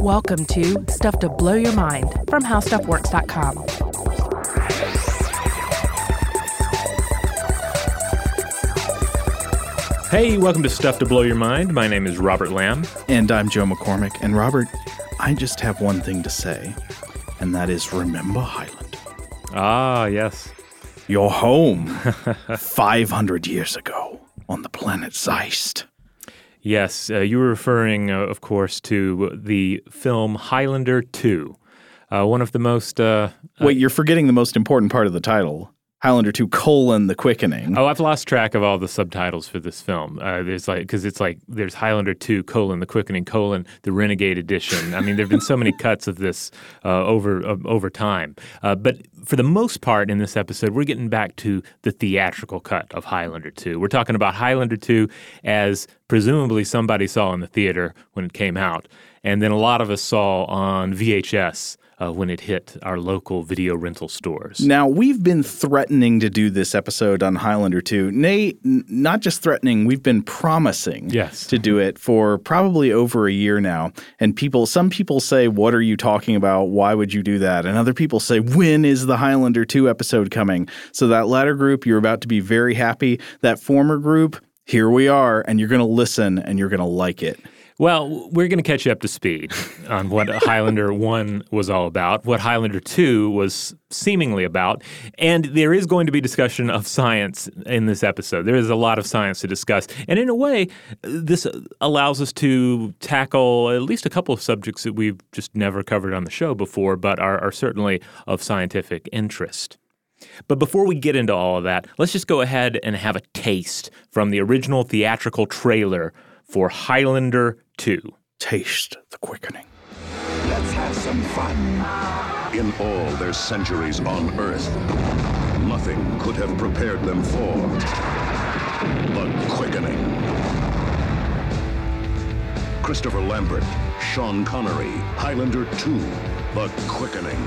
Welcome to Stuff to Blow Your Mind from HowStuffWorks.com. Hey, welcome to Stuff to Blow Your Mind. My name is Robert Lamb. And I'm Joe McCormick. And Robert, I just have one thing to say, and that is remember Highland. Ah, yes. Your home 500 years ago on the planet Zeist. Yes, uh, you were referring, uh, of course, to the film Highlander 2. Uh, one of the most. Uh, Wait, you're forgetting the most important part of the title. Highlander 2 colon the quickening. Oh, I've lost track of all the subtitles for this film. Uh, there's like because it's like there's Highlander 2 colon the quickening colon the Renegade edition. I mean, there've been so many cuts of this uh, over uh, over time. Uh, but for the most part in this episode, we're getting back to the theatrical cut of Highlander 2. We're talking about Highlander 2 as presumably somebody saw in the theater when it came out, and then a lot of us saw on VHS uh, when it hit our local video rental stores. Now, we've been threatening to do this episode on Highlander 2. Nay, n- not just threatening, we've been promising Yes. to do it for probably over a year now. And people, some people say, What are you talking about? Why would you do that? And other people say, When is the Highlander 2 episode coming? So, that latter group, you're about to be very happy. That former group, here we are, and you're going to listen and you're going to like it. Well, we're going to catch you up to speed on what Highlander 1 was all about, what Highlander 2 was seemingly about, and there is going to be discussion of science in this episode. There is a lot of science to discuss. And in a way, this allows us to tackle at least a couple of subjects that we've just never covered on the show before, but are, are certainly of scientific interest. But before we get into all of that, let's just go ahead and have a taste from the original theatrical trailer for Highlander 2. Taste the quickening. Let's have some fun. In all their centuries on Earth, nothing could have prepared them for the quickening. Christopher Lambert, Sean Connery, Highlander 2, The Quickening.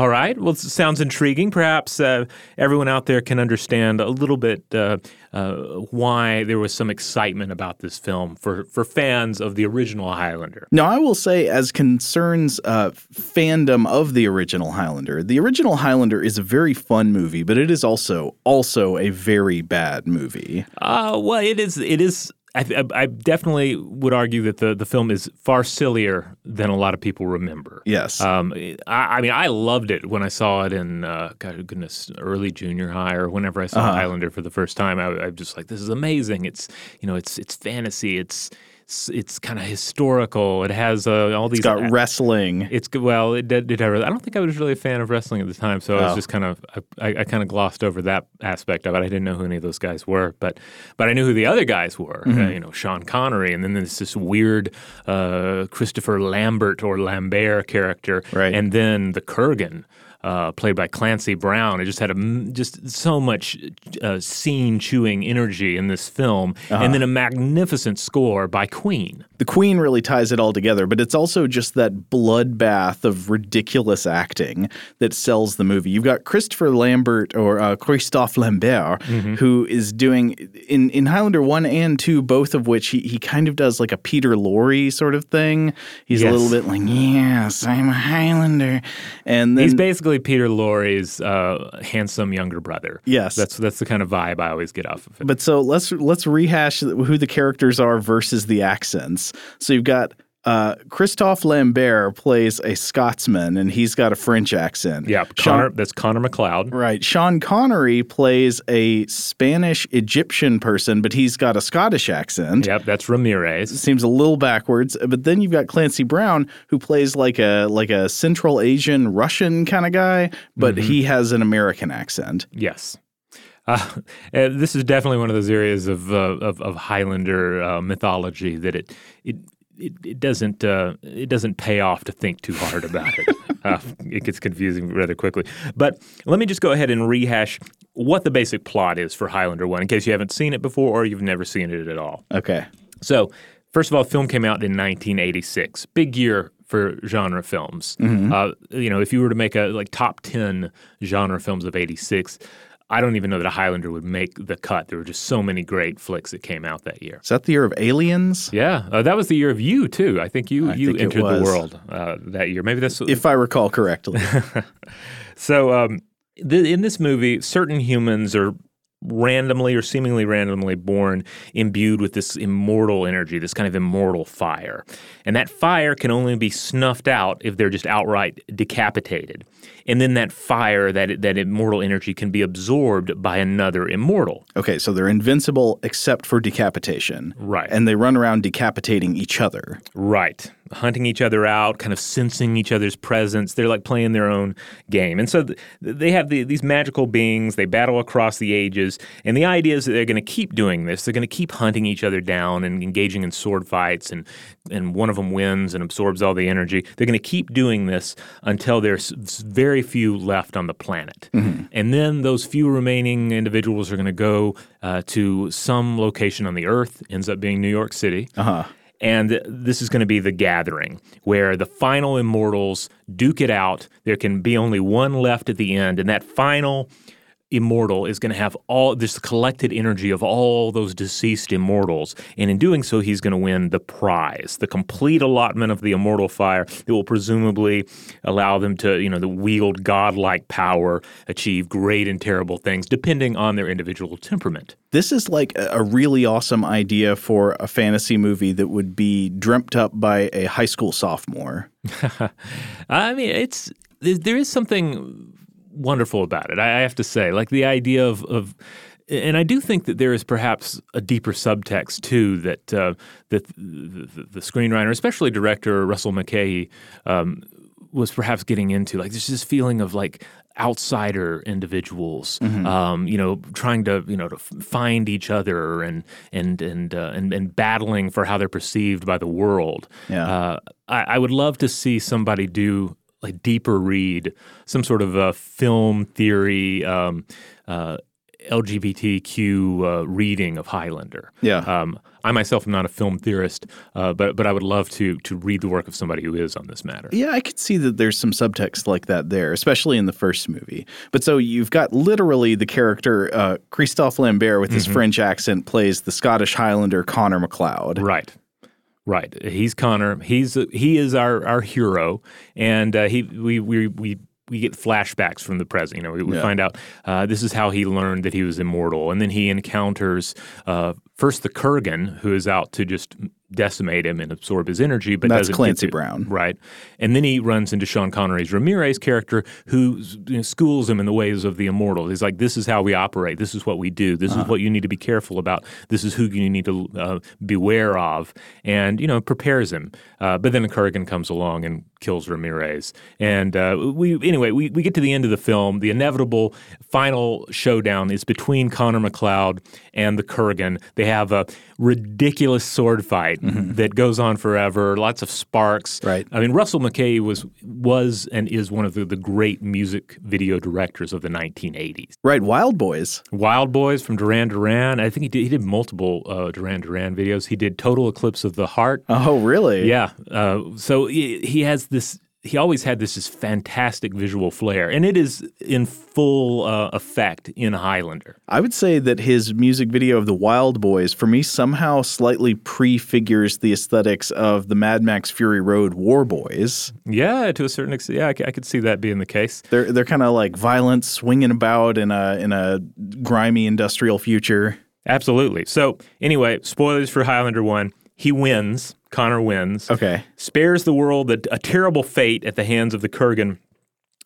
All right. Well, it sounds intriguing. Perhaps uh, everyone out there can understand a little bit uh, uh, why there was some excitement about this film for, for fans of the original Highlander. Now, I will say, as concerns uh, fandom of the original Highlander, the original Highlander is a very fun movie, but it is also also a very bad movie. Uh, well, it is. It is. I, I, I definitely would argue that the, the film is far sillier than a lot of people remember. Yes. Um, I, I mean, I loved it when I saw it in, uh, God, goodness, early junior high or whenever I saw Uh-huh. Highlander for the first time. I, I'm just like, this is amazing. It's, you know, it's it's fantasy. It's it's, it's kind of historical. It has uh, all these. It's got wrestling. It's. Well, it did. did I, I don't think I was really a fan of wrestling at the time, so I was Oh. just kind of I, I kind of glossed over that aspect of it. I didn't know who any of those guys were, but but I knew who the other guys were. Mm-hmm. Uh, you know, Sean Connery, and then there's this weird uh, Christopher Lambert or Lambert character, Right. and then the Kurgan. Uh, played by Clancy Brown, it just had a just so much uh, scene chewing energy in this film, Uh-huh. and then a magnificent score by Queen. The Queen really ties it all together, but it's also just that bloodbath of ridiculous acting that sells the movie. You've got Christopher Lambert or uh, Christophe Lambert, who is doing in in Highlander one and two, both of which he he kind of does like a Peter Lorre sort of thing. He's Yes. a little bit like, yes, I'm a Highlander, and then He's basically Peter Lorre's uh, handsome younger brother. Yes. that's that's the kind of vibe I always get off of it. But so let's let's rehash who the characters are versus the accents. So you've got uh, Christophe Lambert plays a Scotsman, and he's got a French accent. yeah, Sean- that's Connor MacLeod. Right. Sean Connery plays a Spanish Egyptian person, but he's got a Scottish accent. Yep, that's Ramirez. Seems a little backwards, but then you've got Clancy Brown, who plays like a like a Central Asian Russian kind of guy, but Mm-hmm. he has an American accent. Yes. Uh, uh, this is definitely one of those areas of uh, of, of Highlander uh, mythology that it it it, it doesn't uh, it doesn't pay off to think too hard about it. uh, it gets confusing rather quickly. But let me just go ahead and rehash what the basic plot is for Highlander One, in case you haven't seen it before or you've never seen it at all. Okay. So, first of all, the film came out in 1986. Big year for genre films. Uh, you know, if you were to make a like top 10 genre films of 86, I don't even know that a Highlander would make the cut. There were just so many great flicks that came out that year. Is that the year of Aliens? Yeah, uh, that was the year of you too. I think you I you think entered the world uh, that year. Maybe that's If I recall correctly. so. Um, th- in this movie, certain humans are randomly or seemingly randomly born imbued with this immortal energy, this kind of immortal fire, and that fire can only be snuffed out if they're just outright decapitated. And then that fire, that that immortal energy, can be absorbed by another immortal. okay, so they're invincible except for decapitation. Right. And they run around decapitating each other. Right. Hunting each other out, kind of sensing each other's presence. They're like playing their own game. And so th- they have the, these magical beings. They battle across the ages. And the idea is that they're going to keep doing this. They're going to keep hunting each other down and engaging in sword fights. And, and one of them wins and absorbs all the energy. They're going to keep doing this until there's s- very few left on the planet. And then those few remaining individuals are going to go uh, to some location on the earth, ends up being New York City. Uh-huh. And this is going to be the gathering where the final immortals duke it out. There can be only one left at the end, and that final immortal is going to have all this collected energy of all those deceased immortals. And in doing so, he's going to win the prize, the complete allotment of the immortal fire that will presumably allow them to, you know, to wield godlike power, achieve great and terrible things, depending on their individual temperament. This is like a really awesome idea for a fantasy movie that would be dreamt up by a high school sophomore. I mean, it's there is something wonderful about it. I I have to say, like the idea of, of and I do think that there is perhaps a deeper subtext too that uh, that the, the, the screenwriter, especially director Russell Mulcahy, um, was perhaps getting into. Like there's this feeling of like outsider individuals, um, you know, trying to you know to find each other and and and uh, and, and battling for how they're perceived by the world. Yeah. Uh, I, I would love to see somebody do like deeper read, some sort of a film theory, um, uh, LGBTQ uh, reading of Highlander. Yeah. Um, I myself am not a film theorist, uh, but but I would love to to read the work of somebody who is on this matter. Yeah, I could see that there's some subtext like that there, especially in the first movie. But so you've got literally the character uh, Christophe Lambert with his French accent plays the Scottish Highlander Connor MacLeod. Right. Right. He's Connor. He's he is our our hero, and uh, he we we we. We get flashbacks from the present. You know, we, we Yeah. find out uh, this is how he learned that he was immortal, and then he encounters uh, first the Kurgan, who is out to just decimate him and absorb his energy, but That's doesn't Clancy to- Brown. right? And then he runs into Sean Connery's Ramirez character, who you know, schools him in the ways of the immortal. He's like, "This is how we operate. This is what we do. This Uh-huh. is what you need to be careful about. This is who you need to uh, beware of," and you know, prepares him. Uh, but then the Kurgan comes along and kills Ramirez, and uh, we anyway we, we get to the end of the film. The inevitable final showdown is between Connor MacLeod and the Kurgan. They have a ridiculous sword fight that goes on forever. Lots of sparks. Mm-hmm. Right. I mean, Russell Mulcahy was was and is one of the, the great music video directors of the 1980s. Right, Wild Boys. Wild Boys from Duran Duran. I think he did, he did multiple uh, Duran Duran videos. He did Total Eclipse of the Heart. Oh, really? Yeah. Uh, so he, he has this. He always had this, this fantastic visual flair, and it is in full uh, effect in Highlander. I would say that his music video of the Wild Boys, for me, somehow slightly prefigures the aesthetics of the Mad Max Fury Road War Boys. Yeah, to a certain extent. Yeah, I could see that being the case. They're they're kind of like violent, swinging about in a in a grimy industrial future. Absolutely. So anyway, spoilers for Highlander One. He wins. Connor wins. Okay. Spares the world a, a terrible fate at the hands of the Kurgan.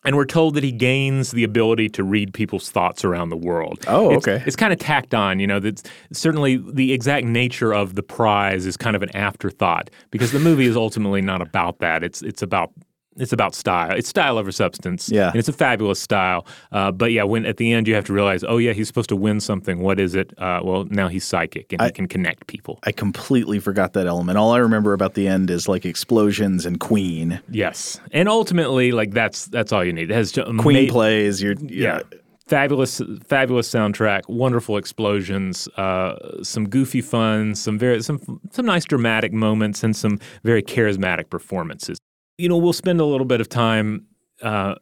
And we're told that he gains the ability to read people's thoughts around the world. Oh, It's- okay. It's, kind of tacked on, you know. That's certainly the exact nature of the prize is kind of an afterthought because the movie is ultimately not about that. It's it's about it's about style. It's style over substance. Yeah. and it's a fabulous style. Uh, but yeah, when at the end you have to realize, oh yeah, he's supposed to win something. What is it? Uh, well, now he's psychic and he can connect people. I completely forgot that element. All I remember about the end is like explosions and Queen. Yes, and ultimately, like that's that's all you need. It has to Queen ama- plays. You're yeah. Fabulous, fabulous soundtrack, wonderful explosions, uh, some goofy fun, some very some some nice dramatic moments, and some very charismatic performances. You know, we'll spend a little bit of time uh,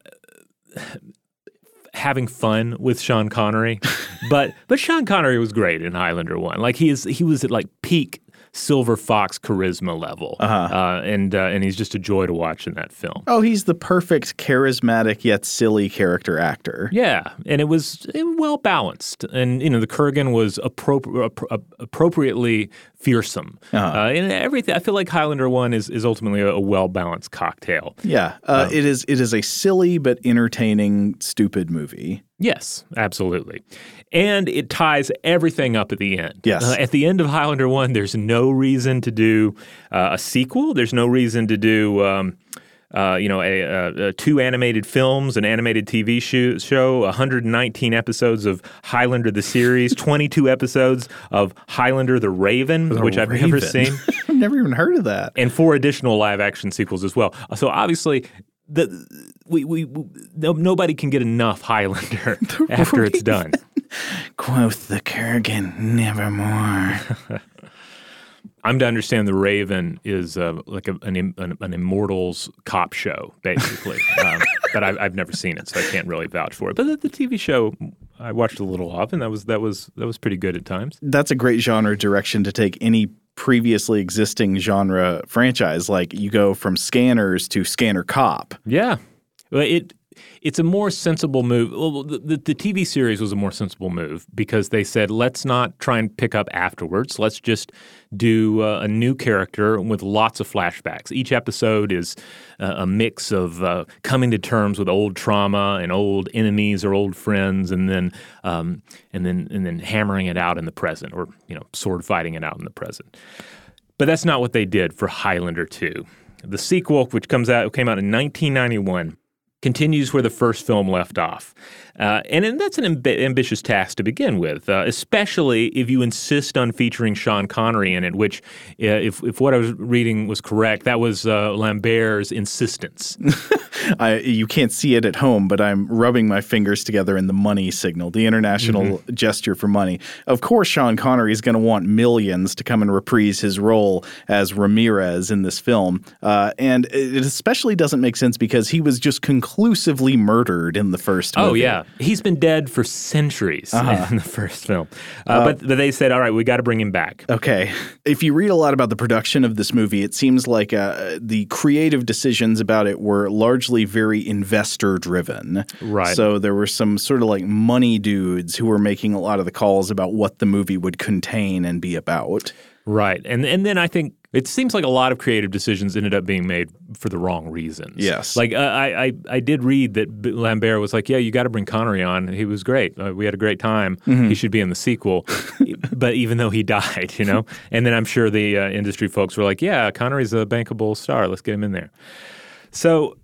having fun with Sean Connery, but but Sean Connery was great in Highlander One. Like he is he was at like peak Silver Fox charisma level, Uh-huh. uh, and uh, and he's just a joy to watch in that film. Oh, he's the perfect charismatic yet silly character actor. Yeah, and it was well balanced, and you know the Kurgan was appropri- appro- appropriately fearsome, Uh-huh. uh, and everything. I feel like Highlander One is is ultimately a, a well balanced cocktail. Yeah, uh, it is. It is a silly but entertaining, stupid movie. Yes, absolutely. And it ties everything up at the end. Yes. Uh, at the end of Highlander 1, there's no reason to do uh, a sequel. There's no reason to do. Um, uh, you know, a, a, a two animated films, an animated TV show, show, 119 episodes of Highlander the series, 22 episodes of Highlander the Raven, which I've never seen, I've never even heard of that. and four additional live action sequels as well. So obviously, the we, we, we no, nobody can get enough Highlander after it's done. Quoth the Kurgan, nevermore. I'm to understand the Raven is uh, like a, an, an an immortals cop show, basically. um, but I've, I've never seen it, so I can't really vouch for it. But the, the TV show, I watched a little of, and that was that was that was pretty good at times. That's a great genre direction to take any previously existing genre franchise. Like you go from scanners to scanner cop. Yeah, well, it it's a more sensible move. Well, the, the, TV series was a more sensible move because they said let's not try and pick up afterwards. Let's just do uh, a new character with lots of flashbacks. Each episode is uh, a mix of uh, coming to terms with old trauma and old enemies or old friends, and then um, and then and then hammering it out in the present, or you know, sword fighting it out in the present. But that's not what they did for Highlander 2. The sequel, which comes out came out in 1991, continues where the first film left off. Uh, and, and that's an amb- ambitious task to begin with, uh, especially if you insist on featuring Sean Connery in it, which, uh, if, if what I was reading was correct, that was uh, Lambert's insistence. I, you can't see it at home, but I'm rubbing my fingers together in the money signal, the international Mm-hmm. gesture for money. Of course, Sean Connery is going to want millions to come and reprise his role as Ramirez in this film. Uh, and it especially doesn't make sense because he was just conclusively murdered in the first Oh movie. Yeah, he's been dead for centuries in the first film. Uh, but, but they said, all right, we got to bring him back. Okay. If you read a lot about the production of this movie, it seems like uh, the creative decisions about it were largely very investor driven. Right. So there were some sort of like money dudes who were making a lot of the calls about what the movie would contain and be about. Right, and and then I think it seems like a lot of creative decisions ended up being made for the wrong reasons. Yes. like uh, I I I did read that Lambert was like, yeah, you got to bring Connery on. He was great. Uh, we had a great time. Mm-hmm. He should be in the sequel. but even though he died, you know, and then I'm sure the uh, industry folks were like, yeah, Connery's a bankable star. Let's get him in there. So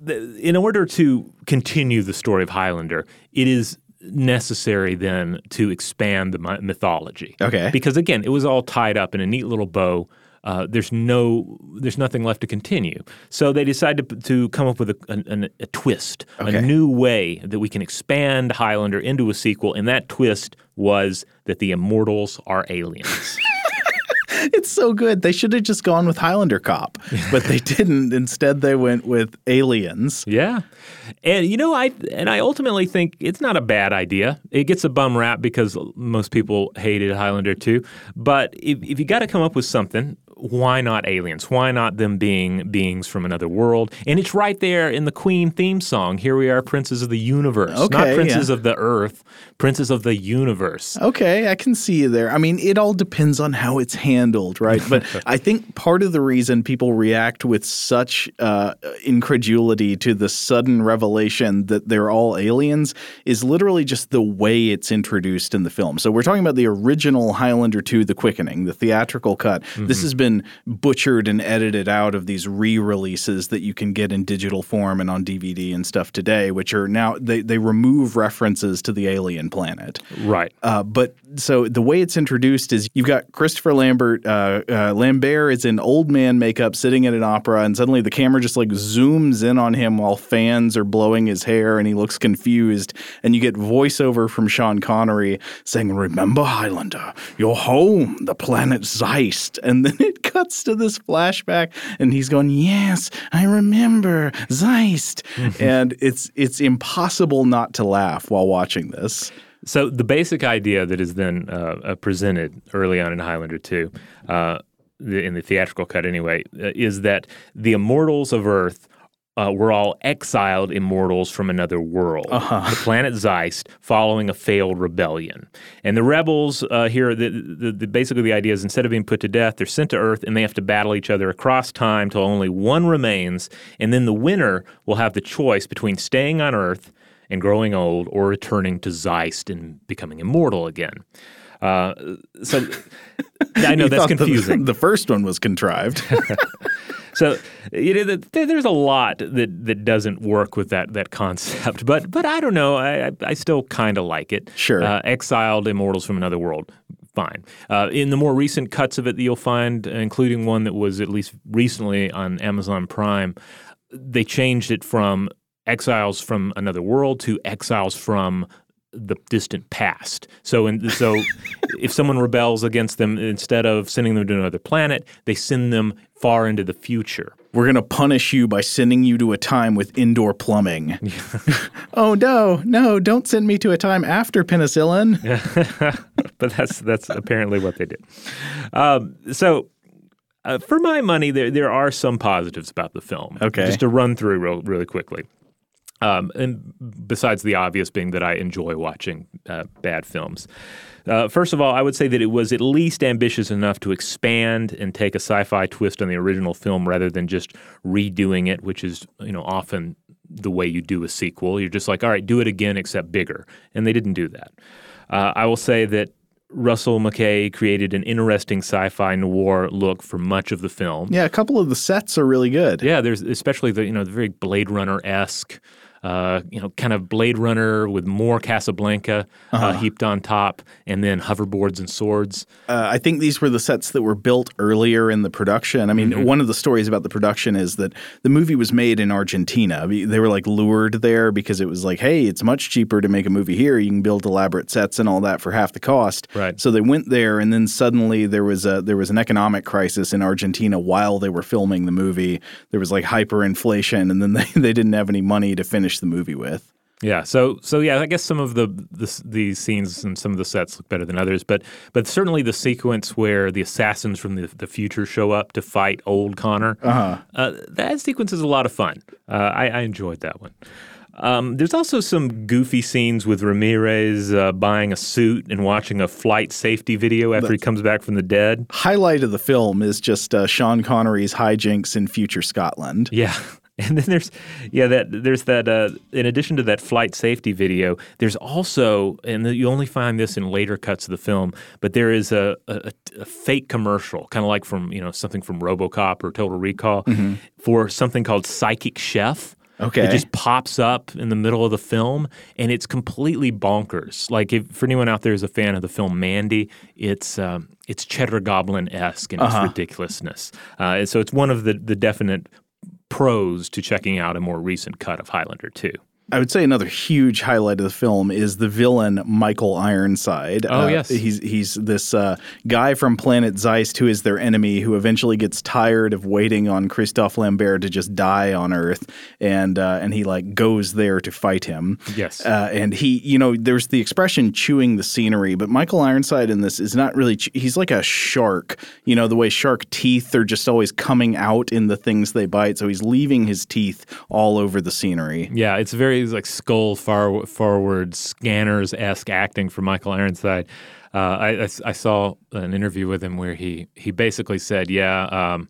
the, in order to continue the story of Highlander, it is necessary then to expand the mythology. Okay. Because again, it was all tied up in a neat little bow. Uh, there's no, there's nothing left to continue. So they decide to, to come up with a, a, a twist, Okay. a new way that we can expand Highlander into a sequel, and that twist was that the Immortals are aliens. It's so good. They should have just gone with Highlander Cop, but they didn't. Instead, they went with aliens. Yeah. And you know, I and I ultimately think it's not a bad idea. It gets a bum rap because most people hated Highlander 2. But if, if you got to come up with something, why not aliens? Why not them being beings from another world? And it's right there in the Queen theme song. Here we are, princes of the universe. not princes yeah. of the earth, princes of the universe. Okay, I can see you there. I mean, it all depends on how it's handled, right? But I think part of the reason people react with such uh, incredulity to the sudden revelation that they're all aliens is literally just the way it's introduced in the film. So we're talking about the original Highlander 2 The Quickening, the theatrical cut. This has been butchered and edited out of these re-releases that you can get in digital form and on DVD and stuff today, which are now they, they remove references to the alien planet. Right. Uh, but so the way it's introduced is you've got Christopher Lambert. Uh, uh, Lambert is in old man makeup sitting at an opera, and suddenly the camera just like zooms in on him while fans are blowing his hair, and he looks confused. And you get voiceover from Sean Connery saying, "Remember Highlander, your home, the planet Zeist." And then it it cuts to this flashback, and he's going, "Yes, I remember Zeist," and it's it's impossible not to laugh while watching this. So the basic idea that is then uh, uh, presented early on in Highlander 2, uh, in the theatrical cut anyway, uh, is that the immortals of Earth uh, were all exiled immortals from another world, the planet Zeist, following a failed rebellion. And the rebels uh, here, the, the, the, basically the idea is instead of being put to death, they're sent to Earth and they have to battle each other across time till only one remains. And then the winner will have the choice between staying on Earth and growing old or returning to Zeist and becoming immortal again. Uh, so I know that's thought the- confusing. The, first one was contrived. So you know, th- there's a lot that, that doesn't work with that that concept, but but I don't know. I I, I still kind of like it. Sure. uh, exiled immortals from another world. Fine. Uh, in the more recent cuts of it that you'll find, including one that was at least recently on Amazon Prime, they changed it from exiles from another world to exiles from the distant past. So, in, so if someone rebels against them, instead of sending them to another planet, they send them far into the future. We're going to punish you by sending you to a time with indoor plumbing. oh, no, no, don't send me to a time after penicillin. but that's that's apparently what they did. Um, so. Uh, for my money, there there are some positives about the film. Okay. just to run through real, really quickly. Um, and besides the obvious being that I enjoy watching uh, bad films. Uh, first of all, I would say that it was at least ambitious enough to expand and take a sci-fi twist on the original film rather than just redoing it, which is you know often the way you do a sequel. You're just like, all right, do it again except bigger, and they didn't do that. Uh, I will say that Russell Mulcahy created an interesting sci-fi noir look for much of the film. Yeah, a couple of the sets are really good. Yeah, there's especially the you know the very Blade Runner esque, uh, you know, kind of Blade Runner with more Casablanca uh, heaped on top, and then hoverboards and swords. Uh, I think these were the sets that were built earlier in the production. I mean, Mm-hmm. one of the stories about the production is that the movie was made in Argentina. I mean, They were like lured there because it was like, hey, it's much cheaper to make a movie here. You can build elaborate sets and all that for half the cost. Right. So they went there, and then suddenly there was a there was an economic crisis in Argentina while they were filming the movie. There was like hyperinflation, and then they, they didn't have any money to finish the movie with. Yeah, so so yeah, I guess some of the, the the scenes and some of the sets look better than others, but but certainly the sequence where the assassins from the, the future show up to fight old Connor, uh-huh. that sequence is a lot of fun. Uh, I, I enjoyed that one. Um, there's also some goofy scenes with Ramirez uh, buying a suit and watching a flight safety video after he comes back from the dead. Highlight of the film is just uh, Sean Connery's hijinks in future Scotland. Yeah. And then there's yeah that there's that uh, in addition to that flight safety video, there's also and you only find this in later cuts of the film, but there is a, a, a fake commercial, kind of like from you know something from RoboCop or Total Recall, for something called Psychic Chef. Okay. It just pops up in the middle of the film, and it's completely bonkers. Like, if, for anyone out there who's a fan of the film Mandy, it's um, it's Cheddar Goblin esque in its ridiculousness. Uh, and so it's one of the the definite pros to checking out a more recent cut of Highlander 2. I would say another huge highlight of the film is the villain Michael Ironside. Oh, Uh, yes. he's he's this uh, guy from planet Zeist who is their enemy, who eventually gets tired of waiting on Christophe Lambert to just die on Earth, and uh, and he like goes there to fight him. Yes. uh, and he, you know, there's the expression "chewing the scenery," but Michael Ironside in this is not really. Chew- he's like a shark. You know, the way shark teeth are just always coming out in the things they bite, so he's leaving his teeth all over the scenery. Yeah, it's very like skull far forward scanners esque acting from Michael Ironside. Uh, I, I, I saw an interview with him where he he basically said, "Yeah, um,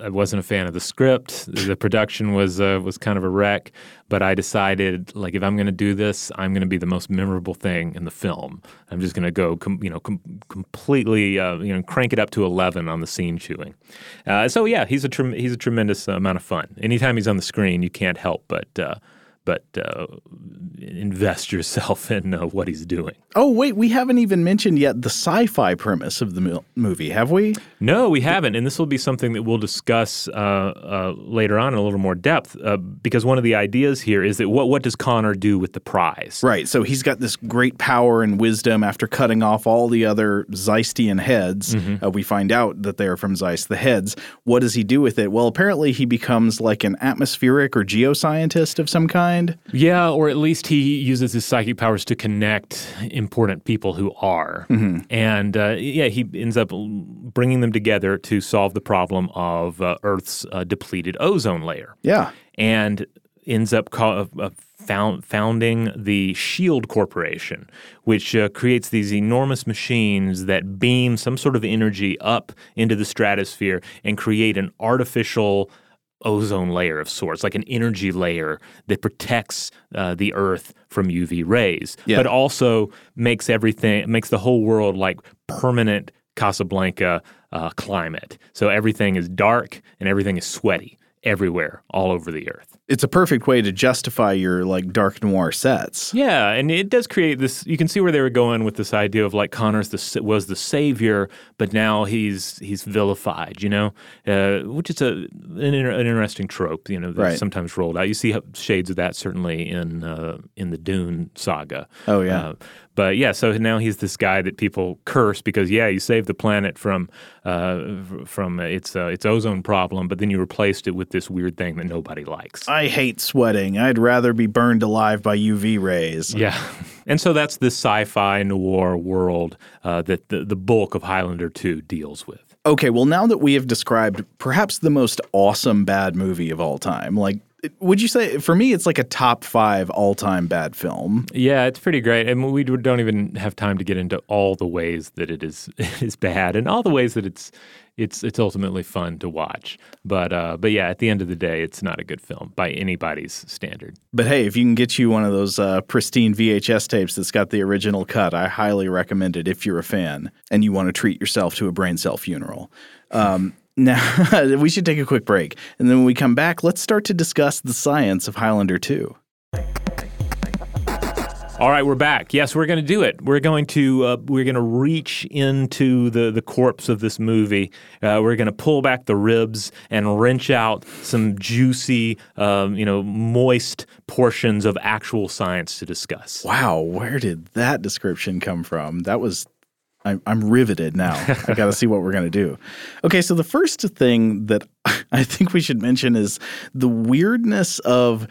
I wasn't a fan of the script. The production was uh, was kind of a wreck, but I decided like if I'm going to do this, I'm going to be the most memorable thing in the film. I'm just going to go, com- you know, com- completely, uh, you know, crank it up to 11 on the scene chewing. Uh, so yeah, he's a trem- he's a tremendous amount of fun. Anytime he's on the screen, you can't help but uh, but uh, invest yourself in uh, what he's doing. Oh, wait, we haven't even mentioned yet the sci fi premise of the movie, have we? No, we haven't, and this will be something that we'll discuss uh, uh, later on in a little more depth. Uh, because one of the ideas here is that what what does Connor do with the prize? Right. So he's got this great power and wisdom after cutting off all the other Zeistian heads. Uh, we find out that they're from Zeist, the heads. What does he do with it? Well, apparently he becomes like an atmospheric or geoscientist of some kind. Yeah, or at least he uses his psychic powers to connect important people who are. And uh, yeah, he ends up bringing them together to solve the problem of uh, Earth's uh, depleted ozone layer. Yeah. and ends up ca- uh, found, founding the Shield Corporation, which uh, creates these enormous machines that beam some sort of energy up into the stratosphere and create an artificial ozone layer of sorts, like an energy layer that protects uh, the Earth from UV rays, Yeah. but also makes everything makes the whole world like permanent Casablanca uh, climate. So everything is dark and everything is sweaty everywhere, all over the Earth. It's a perfect way to justify your like dark noir sets. Yeah, and it does create this. You can see where they were going with this idea of like Connor's the was the savior, but now he's he's vilified. You know, uh, which is a an, an interesting trope. You know, that's Right. sometimes rolled out. You see shades of that certainly in uh, in the Dune saga. Oh, yeah. Uh, but yeah, so now he's this guy that people curse because yeah, you saved the planet from uh, from its uh, its ozone problem, but then you replaced it with this weird thing that nobody likes. I hate sweating. I'd rather be burned alive by UV rays. Yeah. And so that's the sci fi noir world uh, that the, the bulk of Highlander 2 deals with. Okay, well, now that we have described perhaps the most awesome bad movie of all time, like, would you say, for me, it's like a top five all time bad film? Yeah, it's pretty great. And we don't even have time to get into all the ways that it is it is bad and all the ways that it's it's it's ultimately fun to watch. But uh, but yeah, at the end of the day, it's not a good film by anybody's standard. But hey, if you can get you one of those uh, pristine VHS tapes that's got the original cut, I highly recommend it if you're a fan and you want to treat yourself to a brain cell funeral. Um, now, we should take a quick break. And then when we come back, let's start to discuss the science of Highlander 2. All right, we're back. Yes, we're going to do it. We're going to uh, we're going to reach into the the corpse of this movie. Uh, we're going to pull back the ribs and wrench out some juicy, um, you know, moist portions of actual science to discuss. Wow, where did that description come from? That was. I'm, I'm riveted now. I got to see what we're going to do. Okay, so the first thing that I think we should mention is the weirdness of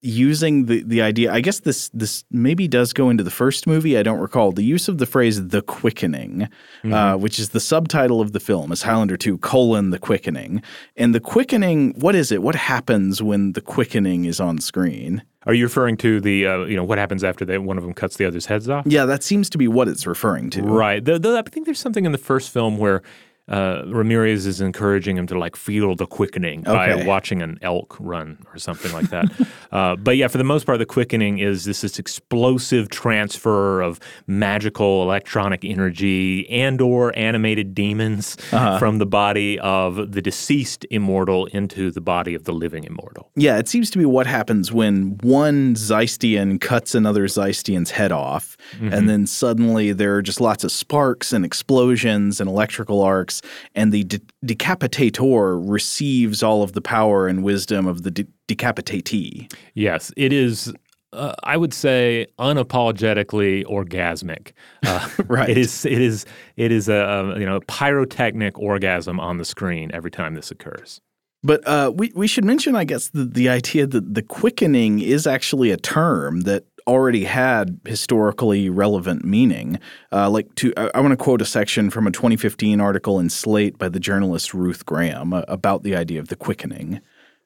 using the, the idea. I guess this this maybe does go into the first movie. I don't recall the use of the phrase "the quickening," uh, which is the subtitle of the film, is Highlander Two: colon the quickening. And the quickening, what is it? What happens when the quickening is on screen? Are you referring to the uh, you know what happens after they, one of them cuts the other's heads off? Yeah, that seems to be what it's referring to. Right. The, I think there's something in the first film where uh, Ramirez is encouraging him to like feel the quickening by watching an elk run or something like that. uh, but yeah, for the most part, the quickening is this this explosive transfer of magical electronic energy and or animated demons from the body of the deceased immortal into the body of the living immortal. Yeah, it seems to be what happens when one Zeistian cuts another Zeistian's head off, and then suddenly there are just lots of sparks and explosions and electrical arcs, and the de- decapitator receives all of the power and wisdom of the de- decapitatee. Yes, it is. Uh, I would say unapologetically orgasmic. Uh, Right. It is. It is. It is a, a you know pyrotechnic orgasm on the screen every time this occurs. But uh, we we should mention, I guess, the, the idea that the quickening is actually a term that already had historically relevant meaning. Uh, like to, I, I want to quote a section from a 2015 article in Slate by the journalist Ruth Graham uh, about the idea of the quickening.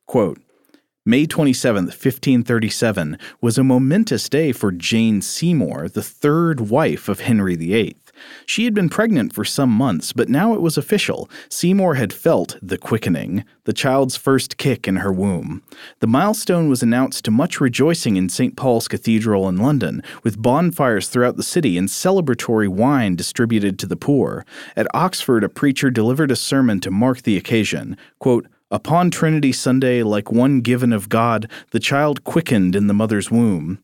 Quote. May 27, 1537, was a momentous day for Jane Seymour, the third wife of Henry VIII. She had been pregnant for some months, but now it was official. Seymour had felt the quickening, the child's first kick in her womb. The milestone was announced to much rejoicing in St. Paul's Cathedral in London, with bonfires throughout the city and celebratory wine distributed to the poor. At Oxford, a preacher delivered a sermon to mark the occasion. Quote, Upon Trinity Sunday, like one given of God, the child quickened in the mother's womb.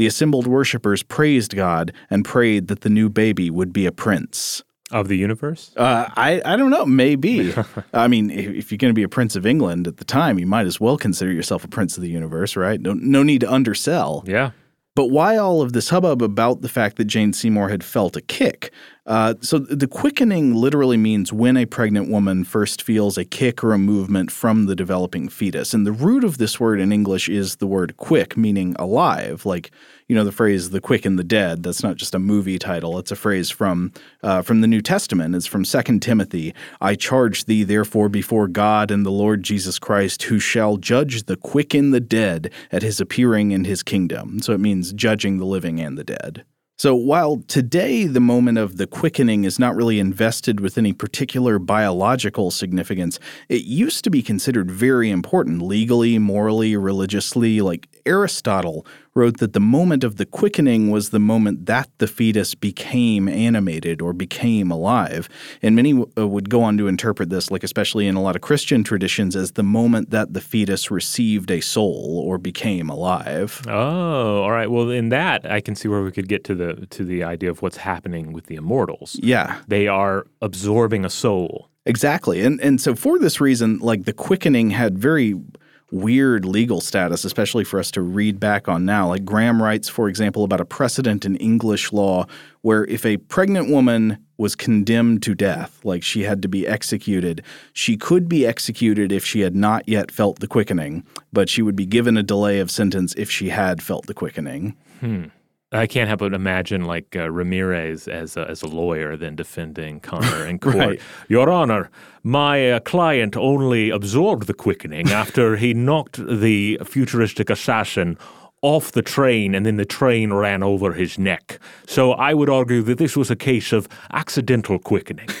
The assembled worshippers praised God and prayed that the new baby would be a prince. Of the universe? Uh, I, I don't know. Maybe. I mean, if, if you're going to be a prince of England at the time, you might as well consider yourself a prince of the universe, right? No, no need to undersell. Yeah. But why all of this hubbub about the fact that Jane Seymour had felt a kick? Uh, so the quickening literally means when a pregnant woman first feels a kick or a movement from the developing fetus. And the root of this word in English is the word quick, meaning alive. Like you know the phrase "the quick and the dead." That's not just a movie title. It's a phrase from uh, from the New Testament. It's from Second Timothy. I charge thee therefore before God and the Lord Jesus Christ, who shall judge the quick and the dead at his appearing in his kingdom. So it means judging the living and the dead. So while today the moment of the quickening is not really invested with any particular biological significance, it used to be considered very important legally, morally, religiously. Like Aristotle wrote that the moment of the quickening was the moment that the fetus became animated or became alive. And many uh, would go on to interpret this, like especially in a lot of Christian traditions, as the moment that the fetus received a soul or became alive. Oh, all right. Well, in that, I can see where we could get to the to the idea of what's happening with the immortals. Yeah. They are absorbing a soul. Exactly. And and so for this reason, like the quickening had very weird legal status, especially for us to read back on now. Like Graham writes, for example, about a precedent in English law where if a pregnant woman was condemned to death, like she had to be executed, she could be executed if she had not yet felt the quickening, but she would be given a delay of sentence if she had felt the quickening. Hmm. I can't help but imagine like uh, Ramirez as a, as a lawyer then defending Connor in court. Right. Your Honor, my uh, client only absorbed the quickening after he knocked the futuristic assassin off the train and then the train ran over his neck. So I would argue that this was a case of accidental quickening.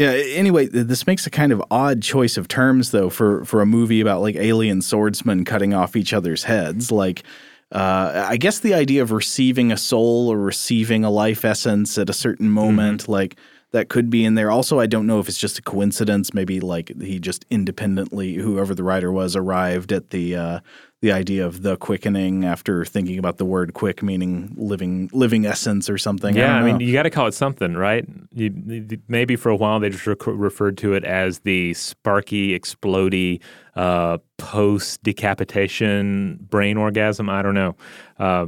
Yeah. Anyway, this makes a kind of odd choice of terms, though, for for a movie about like alien swordsmen cutting off each other's heads. Like, uh, I guess the idea of receiving a soul or receiving a life essence at a certain moment, like that could be in there. Also, I don't know if it's just a coincidence. Maybe like he just independently, whoever the writer was, arrived at the uh, the idea of the quickening after thinking about the word "quick" meaning living living essence or something. Yeah, I, don't mean, you got to call it something, right? You, maybe for a while they just rec- referred to it as the sparky, explody, uh, post decapitation brain orgasm. I don't know. Uh,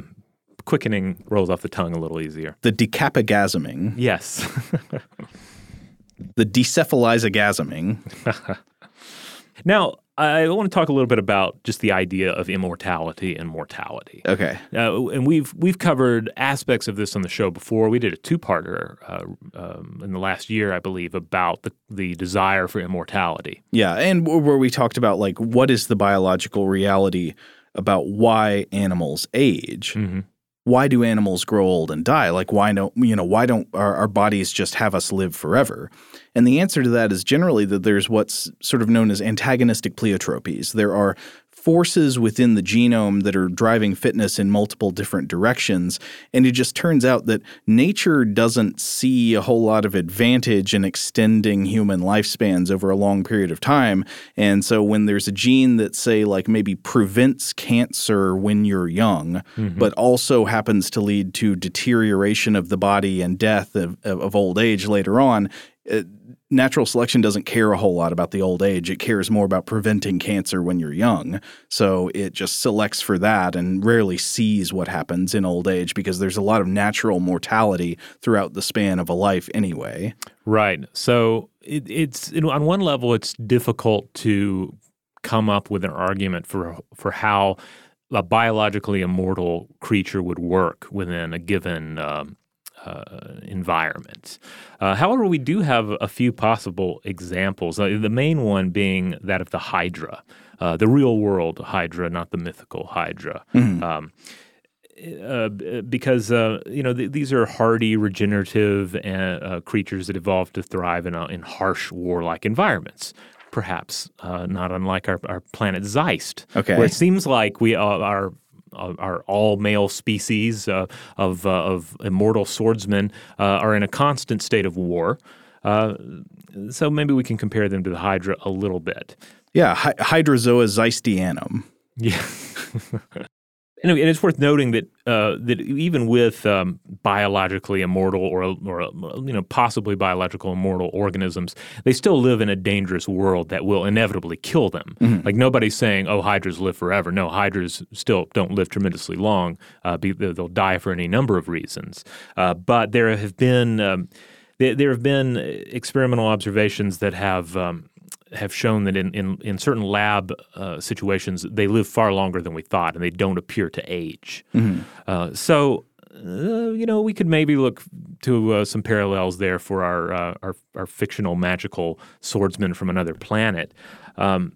quickening rolls off the tongue a little easier. the decapagasming, Yes. the decephalizagazming. now, I want to talk a little bit about just the idea of immortality and mortality. Okay. Uh, and we've we've covered aspects of this on the show before. We did a two-parter uh, um, in the last year, I believe, about the the desire for immortality. Yeah, and where we talked about like what is the biological reality about why animals age? Why do animals grow old and die? Like why don't you know why don't our, our bodies just have us live forever? And the answer to that is generally that there's what's sort of known as antagonistic pleiotropies. There are forces within the genome that are driving fitness in multiple different directions. And it just turns out that nature doesn't see a whole lot of advantage in extending human lifespans over a long period of time. And so when there's a gene that, say, like maybe prevents cancer when you're young, but also happens to lead to deterioration of the body and death of, of, of old age later on, uh, natural selection doesn't care a whole lot about the old age. It cares more about preventing cancer when you're young. So it just selects for that and rarely sees what happens in old age because there's a lot of natural mortality throughout the span of a life anyway. Right. So it, it's you know, on one level, it's difficult to come up with an argument for for how a biologically immortal creature would work within a given um, uh, environment. Uh, however, we do have a few possible examples. Uh, the main one being that of the Hydra, uh, the real world Hydra, not the mythical Hydra. Um, uh, because uh, you know th- these are hardy, regenerative uh, uh, creatures that evolved to thrive in, a, in harsh, warlike environments. Perhaps uh, not unlike our, our planet Zeist, Okay. where it seems like we uh, are our all male species uh, of uh, of immortal swordsmen uh, are in a constant state of war. Uh, so maybe we can compare them to the Hydra a little bit. Yeah, Hy- Hydrozoa zeistianum. Yeah. and it's worth noting that uh, that even with um, biologically immortal or or you know possibly biological immortal organisms, they still live in a dangerous world that will inevitably kill them. Mm-hmm. Like nobody's saying, "Oh, hydras live forever." No, hydras still don't live tremendously long. Uh, be, they'll die for any number of reasons. Uh, but there have been um, there, there, have been experimental observations that have um, have shown that in, in, in certain lab uh, situations, they live far longer than we thought and they don't appear to age. Mm-hmm. Uh, so, uh, you know, we could maybe look to uh, some parallels there for our, uh, our, our, fictional magical swordsman from another planet. Um,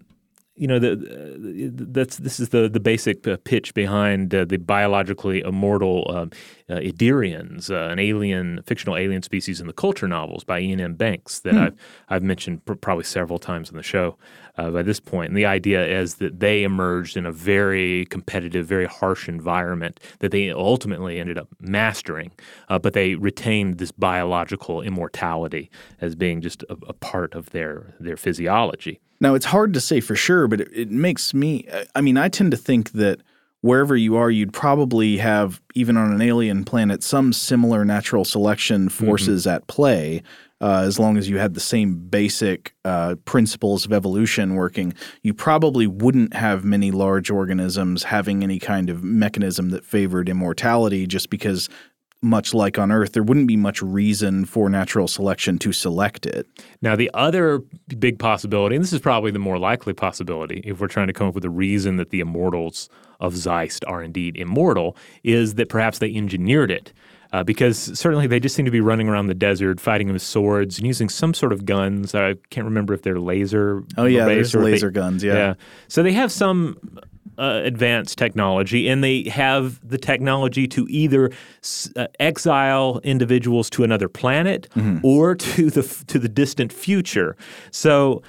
you know, the, that's this is the the basic uh, pitch behind uh, the biologically immortal um, uh, Idirans, uh, an alien, fictional alien species in the culture novels by Iain M. Banks that hmm. I've I've mentioned pr- probably several times on the show uh, by this point. And the idea is that they emerged in a very competitive, very harsh environment that they ultimately ended up mastering, uh, but they retained this biological immortality as being just a, a part of their their physiology. Now, it's hard to say for sure, but it, it makes me, I mean, I tend to think that wherever you are, you'd probably have, even on an alien planet, some similar natural selection mm-hmm. forces mm-hmm. at play. Uh, as long as you had the same basic uh, principles of evolution working, you probably wouldn't have many large organisms having any kind of mechanism that favored immortality just because much like on Earth, there wouldn't be much reason for natural selection to select it. Now, the other big possibility, and this is probably the more likely possibility, if we're trying to come up with a reason that the immortals of Zeist are indeed immortal, is that perhaps they engineered it. Uh, because certainly they just seem to be running around the desert, fighting with swords and using some sort of guns. I can't remember if they're laser. Oh yeah, there's laser they, guns. Yeah. yeah. So they have some uh, advanced technology, and they have the technology to either uh, exile individuals to another planet mm-hmm. or to the to the distant future. So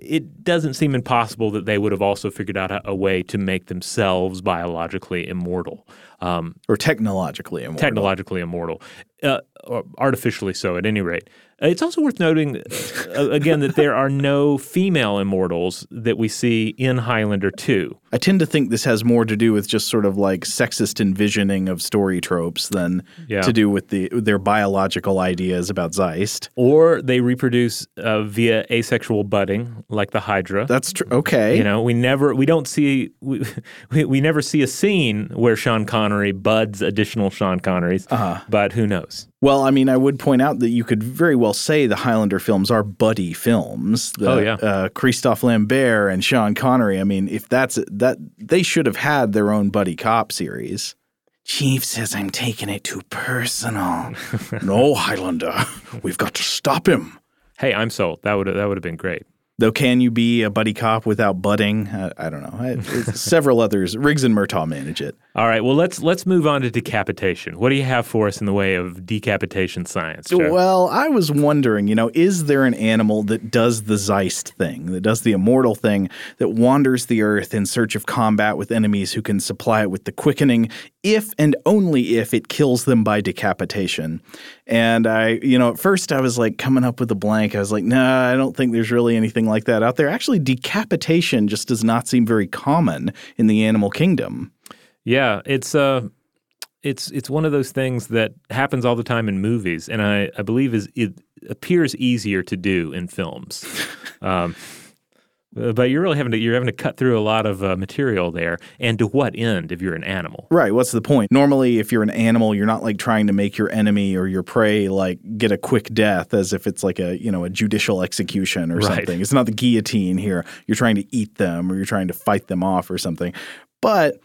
it doesn't seem impossible that they would have also figured out a, a way to make themselves biologically immortal. Um, or technologically immortal. Technologically immortal, uh, or artificially so, at any rate. It's also worth noting, uh, again, that there are no female immortals that we see in Highlander 2. I tend to think this has more to do with just sort of like sexist envisioning of story tropes than yeah. to do with the their biological ideas about Zeist. Or they reproduce uh, via asexual budding, like the Hydra. That's true. Okay. You know, we never, we don't see, we, we, we never see a scene where Sean Connery buds additional Sean Connerys, uh-huh. but who knows? Well, I mean, I would point out that you could very well say the Highlander films are buddy films. The, oh yeah, uh, Christophe Lambert and Sean Connery. I mean, if that's that, they should have had their own buddy cop series. Chief says I'm taking it too personal. no, Highlander, we've got to stop him. Hey, I'm sold. That would that would have been great. Though, can you be a buddy cop without budding? I, I don't know. several others. Riggs and Murtaugh manage it. All right. Well, let's let's move on to decapitation. What do you have for us in the way of decapitation science? Joe? Well, I was wondering. You know, is there an animal that does the Zeist thing, that does the immortal thing, that wanders the earth in search of combat with enemies who can supply it with the quickening, if and only if it kills them by decapitation? And I, you know, at first I was like coming up with a blank. I was like, nah, I don't think there's really anything like that out there. Actually, decapitation just does not seem very common in the animal kingdom. Yeah, it's uh it's it's one of those things that happens all the time in movies, and I, I believe is it appears easier to do in films. Um, but you're really having to you're having to cut through a lot of uh, material there, and to what end if you're an animal? Right. What's the point? Normally, if you're an animal, you're not like trying to make your enemy or your prey like get a quick death, as if it's like a you know a judicial execution or right. something. It's not the guillotine here. You're trying to eat them or you're trying to fight them off or something. But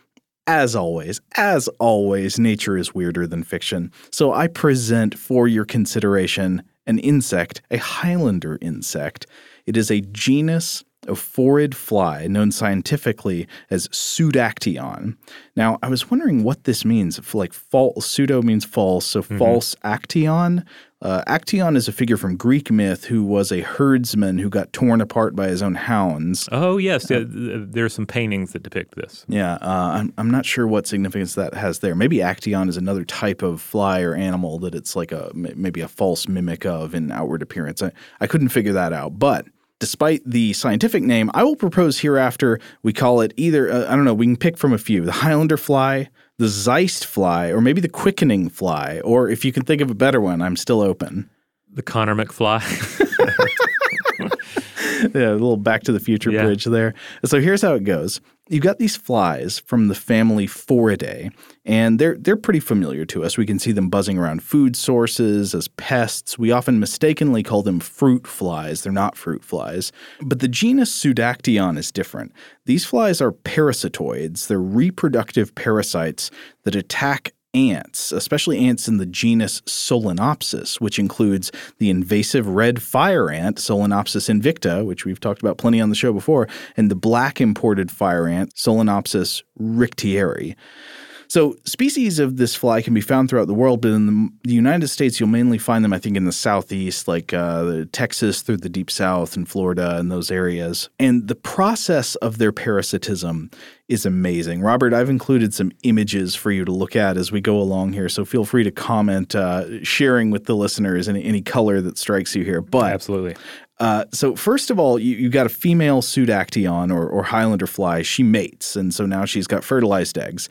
as always, as always, nature is weirder than fiction. So I present for your consideration an insect, a Highlander insect. It is a genus a phorid fly known scientifically as pseudacteon. Now, I was wondering what this means. If, like false, pseudo means false, so false action. Uh, Actaeon is a figure from Greek myth who was a herdsman who got torn apart by his own hounds. Oh, yes. th- there are some paintings that depict this. Yeah, uh, I'm, I'm not sure what significance that has there. Maybe Actaeon is another type of fly or animal that it's like a maybe a false mimic of in outward appearance. I, I couldn't figure that out. But despite the scientific name, I will propose hereafter we call it either, uh, I don't know, we can pick from a few the Highlander fly, the Zeist fly, or maybe the quickening fly. Or if you can think of a better one, I'm still open. The Connor McFly. yeah, a little Back to the Future Yeah. bridge there. So here's how it goes. You've got these flies from the family Phoridae, and they're they're pretty familiar to us. We can see them buzzing around food sources as pests. We often mistakenly call them fruit flies. They're not fruit flies. But the genus Pseudacteon is different. These flies are parasitoids. They're reproductive parasites that attack ants, especially ants in the genus Solenopsis, which includes the invasive red fire ant, Solenopsis invicta, which we've talked about plenty on the show before, and the black imported fire ant, Solenopsis richteri. So, species of this fly can be found throughout the world, but in the, the United States, you'll mainly find them, I think, in the southeast, like uh, Texas through the deep south and Florida and those areas. And the process of their parasitism is amazing. Robert, I've included some images for you to look at as we go along here, so feel free to comment, uh, sharing with the listeners any, any color that strikes you here. But Absolutely. uh, so first of all, you, you got a female pseudacteon or, or Highlander fly. She mates, and so now she's got fertilized eggs.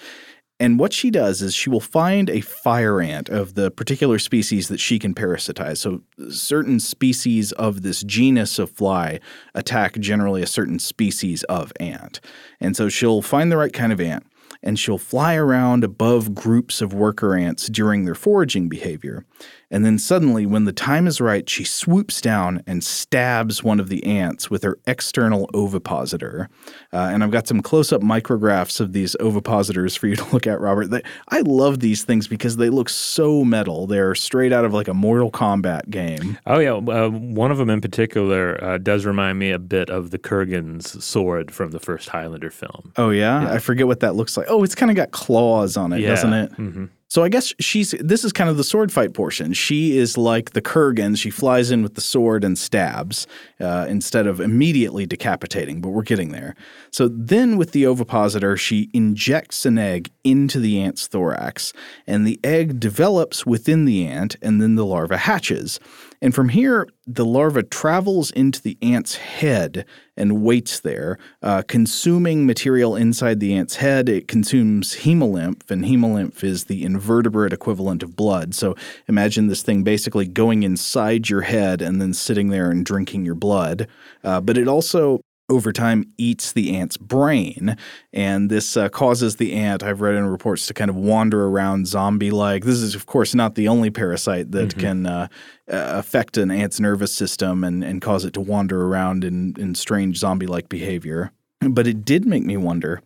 And what she does is she will find a fire ant of the particular species that she can parasitize. So certain species of this genus of fly attack generally a certain species of ant. And so she'll find the right kind of ant and she'll fly around above groups of worker ants during their foraging behavior. And then suddenly, when the time is right, she swoops down and stabs one of the ants with her external ovipositor. Uh, and I've got some close up micrographs of these ovipositors for you to look at, Robert. They, I love these things because they look so metal. They're straight out of like a Mortal Kombat game. Oh, yeah. Uh, one of them in particular uh, does remind me a bit of the Kurgan's sword from the first Highlander film. Oh, yeah? I forget what that looks like. Oh, it's kind of got claws on it, Yeah. doesn't it? So I guess she's this is kind of the sword fight portion. She is like the Kurgan. She flies in with the sword and stabs uh, instead of immediately decapitating. But we're getting there. So then with the ovipositor, she injects an egg into the ant's thorax, and the egg develops within the ant, and then the larva hatches. And from here, the larva travels into the ant's head and waits there, uh, consuming material inside the ant's head. It consumes hemolymph, and hemolymph is the invertebrate equivalent of blood. So imagine this thing basically going inside your head and then sitting there and drinking your blood. Uh, but it also over time eats the ant's brain. And this uh, causes the ant, I've read in reports, to kind of wander around zombie like. This is, of course, not the only parasite that can uh, uh, affect an ant's nervous system and, and cause it to wander around in, in strange zombie like behavior. But it did make me wonder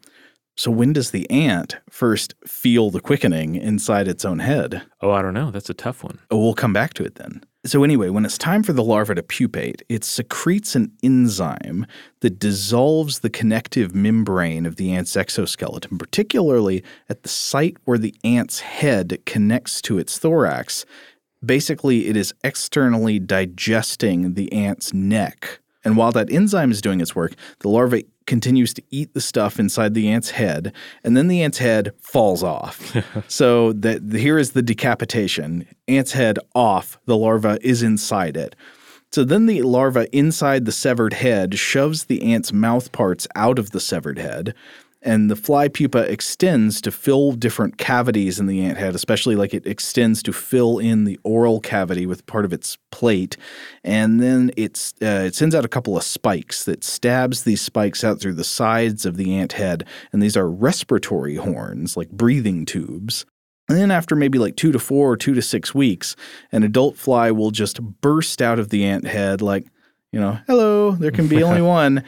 so, when does the ant first feel the quickening inside its own head? Oh, I don't know. That's a tough one. Oh, we'll come back to it then. So, anyway, when it's time for the larva to pupate, it secretes an enzyme that dissolves the connective membrane of the ant's exoskeleton, particularly at the site where the ant's head connects to its thorax. Basically, it is externally digesting the ant's neck. And while that enzyme is doing its work, the larva continues to eat the stuff inside the ant's head, and then the ant's head falls off. so that here is the decapitation. Ant's head off, the larva is inside it. So then the larva inside the severed head shoves the ant's mouth parts out of the severed head, and the fly pupa extends to fill different cavities in the ant head, especially like it extends to fill in the oral cavity with part of its plate, and then it's uh, it sends out a couple of spikes that stabs these spikes out through the sides of the ant head, and these are respiratory horns, like breathing tubes. And then after maybe like two to four or two to six weeks, an adult fly will just burst out of the ant head like, you know, hello, there can be only one.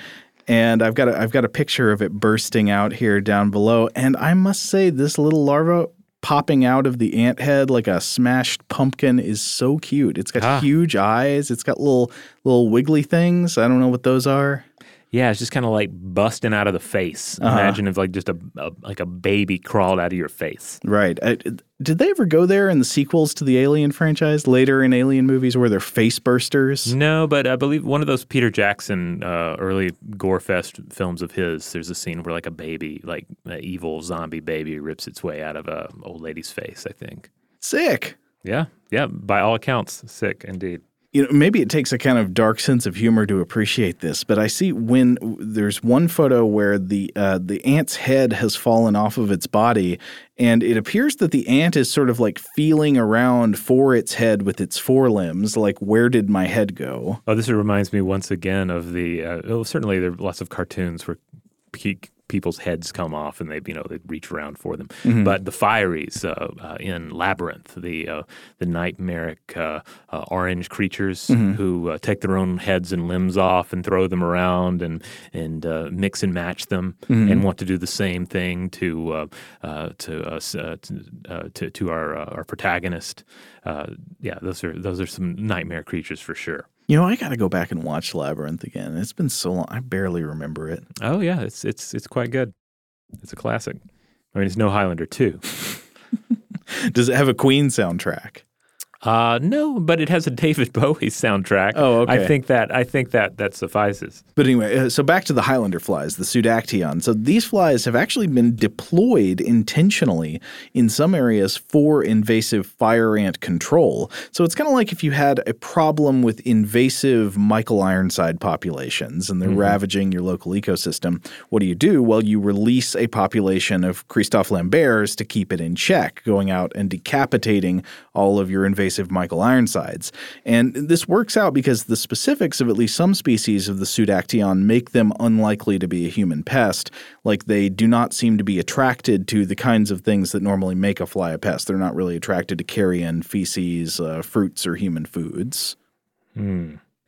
And I've got a, I've got a picture of it bursting out here down below. And I must say, this little larva popping out of the ant head like a smashed pumpkin is so cute. It's got Ah. huge eyes. It's got little little wiggly things. I don't know what those are. Yeah, it's just kind of like busting out of the face. Imagine if like just a, a like a baby crawled out of your face. Right. Uh, did they ever go there in the sequels to the Alien franchise? Later in Alien movies, where they're face bursters? No, but I believe one of those Peter Jackson uh, early gore fest films of his. There's a scene where like a baby, like an evil zombie baby, rips its way out of a old lady's face. I think. Sick. Yeah, yeah. By all accounts, sick indeed. You know, maybe it takes a kind of dark sense of humor to appreciate this, but I see when there's one photo where the uh, the ant's head has fallen off of its body, and it appears that the ant is sort of like feeling around for its head with its forelimbs, like where did my head go? Oh, this reminds me once again of the. Uh, oh, certainly, there are lots of cartoons where people's heads come off and they, you know, they reach around for them. But the Fireys uh, uh, in Labyrinth, the uh, the nightmaric uh, uh, orange creatures who uh, take their own heads and limbs off and throw them around and and uh, mix and match them and want to do the same thing to uh, uh, to us uh, to, uh, to to our uh, our protagonist. Uh, yeah, those are those are some nightmare creatures for sure. You know, I got to go back and watch Labyrinth again. It's been so long; I barely remember it. Oh yeah, it's it's it's quite good. It's a classic. I mean, it's no Highlander two. Does it have a Queen soundtrack? Uh no, but it has a David Bowie soundtrack. Oh, okay. I think that I think that that suffices. But anyway, uh, so back to the Highlander flies, the Pseudacteon. So these flies have actually been deployed intentionally in some areas for invasive fire ant control. So it's kind of like if you had a problem with invasive Michael Ironside populations and they're ravaging your local ecosystem. What do you do? Well, you release a population of Christophe Lamberts to keep it in check, going out and decapitating all of your invasive Michael Ironsides. And this works out because the specifics of at least some species of the Pseudacteon make them unlikely to be a human pest. Like they do not seem to be attracted to the kinds of things that normally make a fly a pest. They're not really attracted to carrion, feces, uh, fruits, or human foods.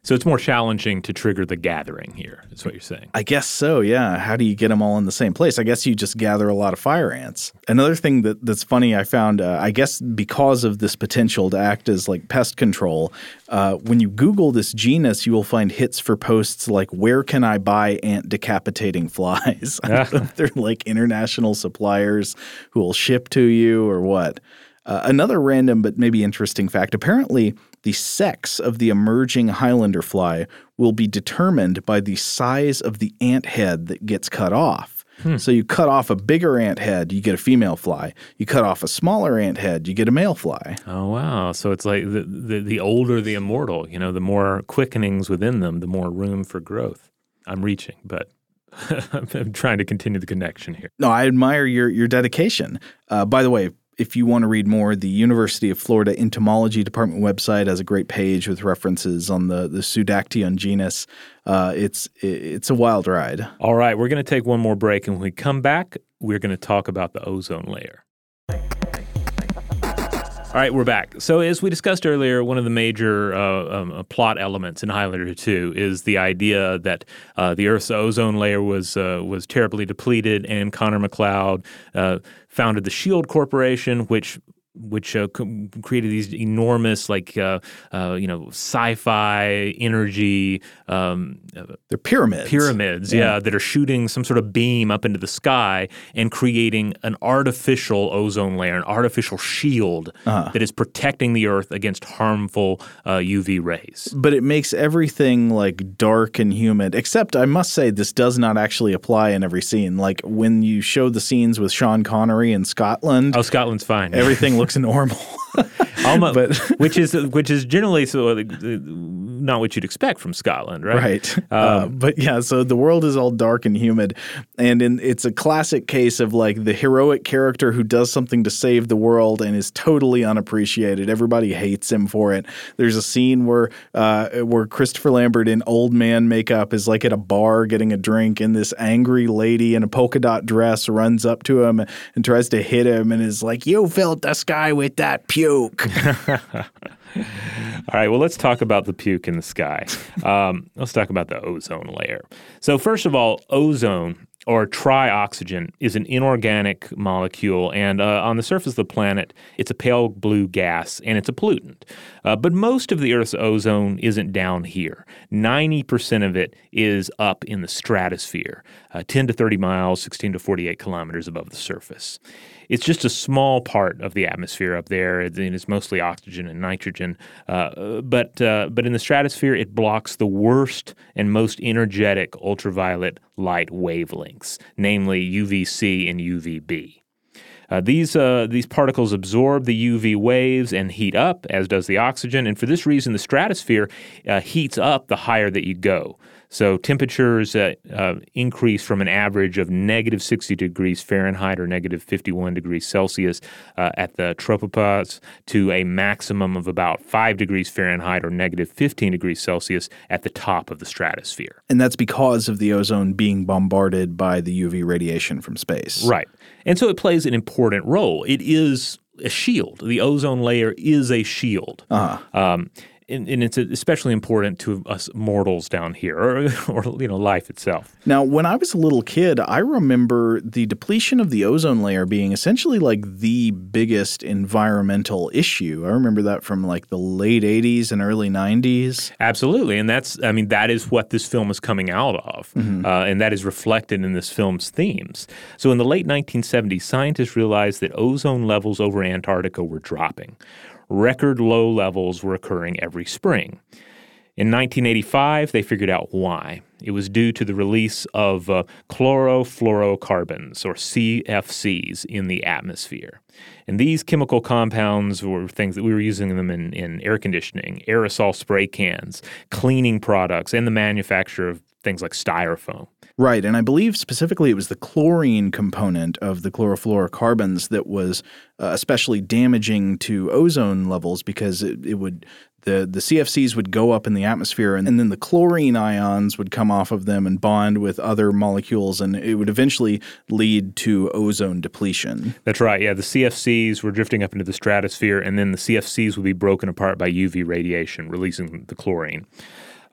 So it's more challenging to trigger the gathering here. Is what you're saying? I guess so, yeah. How do you get them all in the same place? I guess you just gather a lot of fire ants. Another thing that, that's funny, I found, uh, I guess because of this potential to act as like pest control, uh, when you Google this genus, you will find hits for posts like, Where can I buy ant decapitating flies? I don't know if they're like international suppliers who will ship to you or what. Uh, another random but maybe interesting fact apparently, the sex of the emerging Highlander fly will be determined by the size of the ant head that gets cut off. So you cut off a bigger ant head, you get a female fly. You cut off a smaller ant head, you get a male fly. Oh wow! So it's like the, the the older the immortal, you know, the more quickenings within them, the more room for growth. I'm reaching, but I'm trying to continue the connection here. No, I admire your your dedication. Uh, by the way, if you want to read more, the University of Florida Entomology Department website has a great page with references on the the Pseudacteon genus. Uh, it's it's a wild ride. All right, we're going to take one more break, and when we come back, we're going to talk about the ozone layer. All right, we're back. So, as we discussed earlier, one of the major uh, um, uh, plot elements in Highlander 2 is the idea that uh, the Earth's ozone layer was uh, was terribly depleted, and Connor MacLeod uh, founded the Shield Corporation, which which uh, c- created these enormous, like uh, uh, you know, sci-fi energy um, They're pyramids. pyramids, yeah. that are shooting some sort of beam up into the sky and creating an artificial ozone layer, an artificial shield that is protecting the Earth against harmful uh, UV rays. But it makes everything like dark and humid. Except, I must say, this does not actually apply in every scene. Like when you show the scenes with Sean Connery in Scotland, Oh, Scotland's fine. everything looks normal. Almo- but- which is which is generally so uh, not what you'd expect from Scotland, right? Right. uh, but yeah, so the world is all dark and humid. And in, it's a classic case of like the heroic character who does something to save the world and is totally unappreciated. Everybody hates him for it. There's a scene where uh, where Christopher Lambert in old man makeup is like at a bar getting a drink, and this angry lady in a polka dot dress runs up to him and tries to hit him and is like, You filled the sky with that puke. All right, well, let's talk about the puke in the sky. Um, let's talk about the ozone layer. So, first of all, ozone or trioxygen, is an inorganic molecule, and uh, on the surface of the planet, it's a pale blue gas and it's a pollutant. Uh, but most of the Earth's ozone isn't down here. 90% of it is up in the stratosphere, uh, 10 to 30 miles, 16 to 48 kilometers above the surface. It's just a small part of the atmosphere up there, and it's mostly oxygen and nitrogen. Uh, but uh, but in the stratosphere, it blocks the worst and most energetic ultraviolet light wavelengths, namely UVC and UVB. Uh, these uh, these particles absorb the UV waves and heat up, as does the oxygen. And for this reason, the stratosphere uh, heats up the higher that you go. So temperatures uh, uh, increase from an average of negative 60 degrees Fahrenheit or negative 51 degrees Celsius uh, at the tropopause to a maximum of about 5 degrees Fahrenheit or negative 15 degrees Celsius at the top of the stratosphere. And that's because of the ozone being bombarded by the UV radiation from space. Right. And so it plays an important role. It is a shield. The ozone layer is a shield. Uh-huh. Um, and, and, it's especially important to us mortals down here, or, or you know, life itself. Now, when I was a little kid, I remember the depletion of the ozone layer being essentially like the biggest environmental issue. I remember that from like the late '80s and early '90s. Absolutely, and that's I mean that is what this film is coming out of, mm-hmm. uh, and that is reflected in this film's themes. So, in the late 1970s, scientists realized that ozone levels over Antarctica were dropping record low levels were occurring every spring. In 1985, they figured out why. It was due to the release of uh, chlorofluorocarbons, or CFCs, in the atmosphere. And these chemical compounds were things that we were using them in, in air conditioning, aerosol spray cans, cleaning products, and the manufacture of things like styrofoam. Right. And I believe specifically it was the chlorine component of the chlorofluorocarbons that was uh, especially damaging to ozone levels because it, it would the, the CFCs would go up in the atmosphere and, and then the chlorine ions would come off of them and bond with other molecules and it would eventually lead to ozone depletion. That's right. Yeah, the CFCs were drifting up into the stratosphere and then the CFCs would be broken apart by UV radiation releasing the chlorine.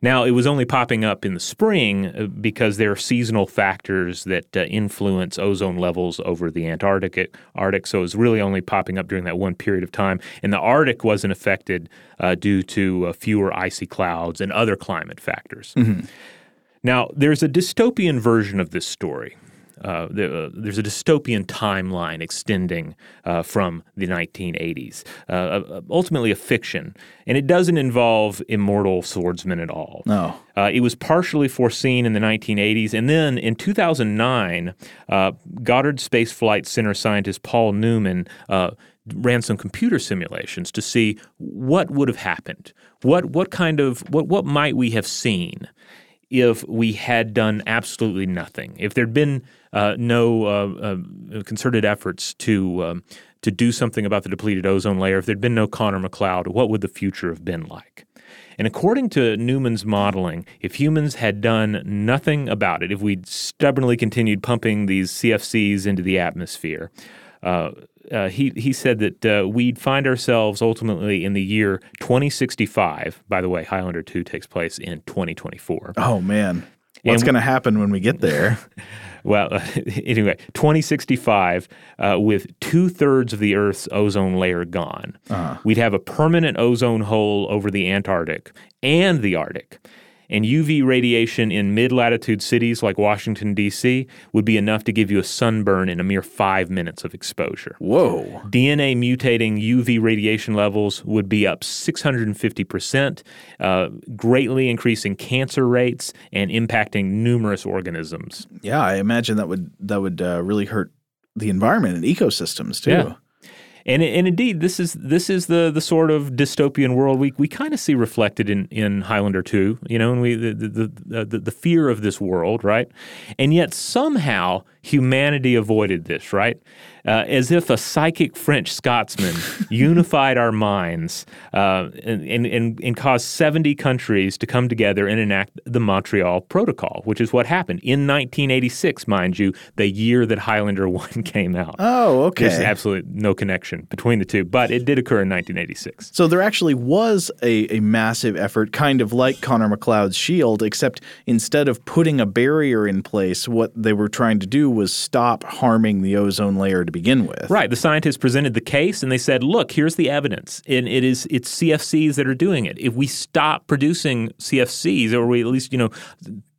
Now, it was only popping up in the spring uh, because there are seasonal factors that uh, influence ozone levels over the Antarctic. Arctic, so it was really only popping up during that one period of time. And the Arctic wasn't affected uh, due to uh, fewer icy clouds and other climate factors. Mm-hmm. Now, there's a dystopian version of this story. Uh, the, uh, there's a dystopian timeline extending uh, from the 1980s, uh, uh, ultimately a fiction, and it doesn't involve immortal swordsmen at all. No. Uh, it was partially foreseen in the 1980s, and then in 2009, Goddard Space Flight Center scientist Paul Newman ran some computer simulations to see what would have happened. What what kind of what what might we have seen if we had done absolutely nothing? If there'd been uh, no uh, uh, concerted efforts to um, to do something about the depleted ozone layer, if there'd been no Connor MacLeod, what would the future have been like? And according to Newman's modeling, if humans had done nothing about it, if we'd stubbornly continued pumping these CFCs into the atmosphere, uh, uh, he he said that uh, we'd find ourselves ultimately in the year 2065. By the way, Highlander 2 takes place in 2024. Oh man, what's going to happen when we get there? Well, anyway, 2065, uh, with two thirds of the Earth's ozone layer gone, uh-huh. we'd have a permanent ozone hole over the Antarctic and the Arctic and UV radiation in mid latitude cities like Washington, D.C., would be enough to give you a sunburn in a mere five minutes of exposure. Whoa. DNA mutating UV radiation levels would be up 650%, uh, greatly increasing cancer rates and impacting numerous organisms. Yeah, I imagine that would, that would uh, really hurt the environment and ecosystems too. Yeah. And, and indeed, this is this is the the sort of dystopian world we, we kind of see reflected in, in Highlander 2, you know, and we the, the, the, uh, the, the fear of this world, right? And yet somehow humanity avoided this, right? Uh, as if a psychic French Scotsman unified our minds uh, and, and, and caused 70 countries to come together and enact the Montreal Protocol, which is what happened in 1986, mind you, the year that Highlander 1 came out. Oh, okay. There's absolutely no connection between the two, but it did occur in 1986. So there actually was a, a massive effort, kind of like Connor MacLeod's shield, except instead of putting a barrier in place, what they were trying to do was stop harming the ozone layer to begin with. Right. The scientists presented the case and they said, look, here's the evidence. And it is it's CFCs that are doing it. If we stop producing CFCs, or we at least, you know,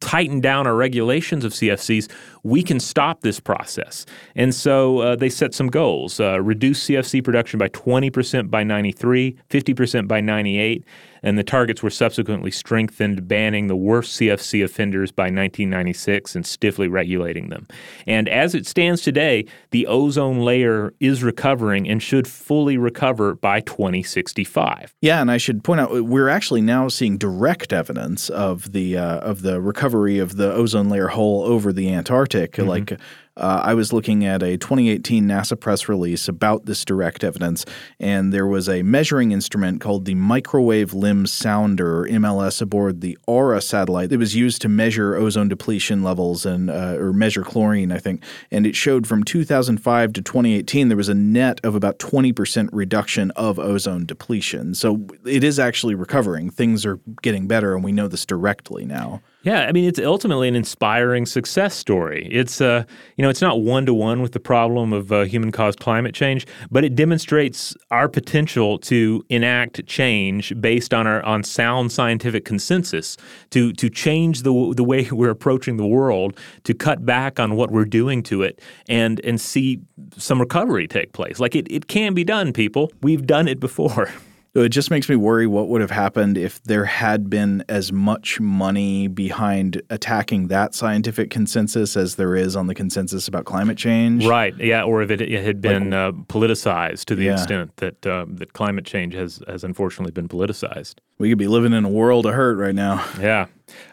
tighten down our regulations of CFCs, we can stop this process. And so uh, they set some goals uh, reduce CFC production by 20% by 93, 50% by 98. And the targets were subsequently strengthened, banning the worst CFC offenders by 1996 and stiffly regulating them. And as it stands today, the ozone layer is recovering and should fully recover by 2065. Yeah, and I should point out we're actually now seeing direct evidence of the uh, of the recovery of the ozone layer hole over the Antarctic. Mm-hmm. Like uh, I was looking at a 2018 NASA press release about this direct evidence, and there was a measuring instrument called the Microwave Limb Sounder, MLS, aboard the Aura satellite that was used to measure ozone depletion levels and uh, or measure chlorine, I think. And it showed from 2005 to 2018 there was a net of about 20% reduction of ozone depletion. So it is actually recovering. Things are getting better, and we know this directly now. Yeah, I mean it's ultimately an inspiring success story. It's uh, you know, it's not one to one with the problem of uh, human-caused climate change, but it demonstrates our potential to enact change based on our on sound scientific consensus to to change the the way we're approaching the world, to cut back on what we're doing to it, and and see some recovery take place. Like it, it can be done, people. We've done it before. It just makes me worry what would have happened if there had been as much money behind attacking that scientific consensus as there is on the consensus about climate change. Right. Yeah. Or if it, it had been like, uh, politicized to the yeah. extent that uh, that climate change has has unfortunately been politicized. We could be living in a world of hurt right now. Yeah.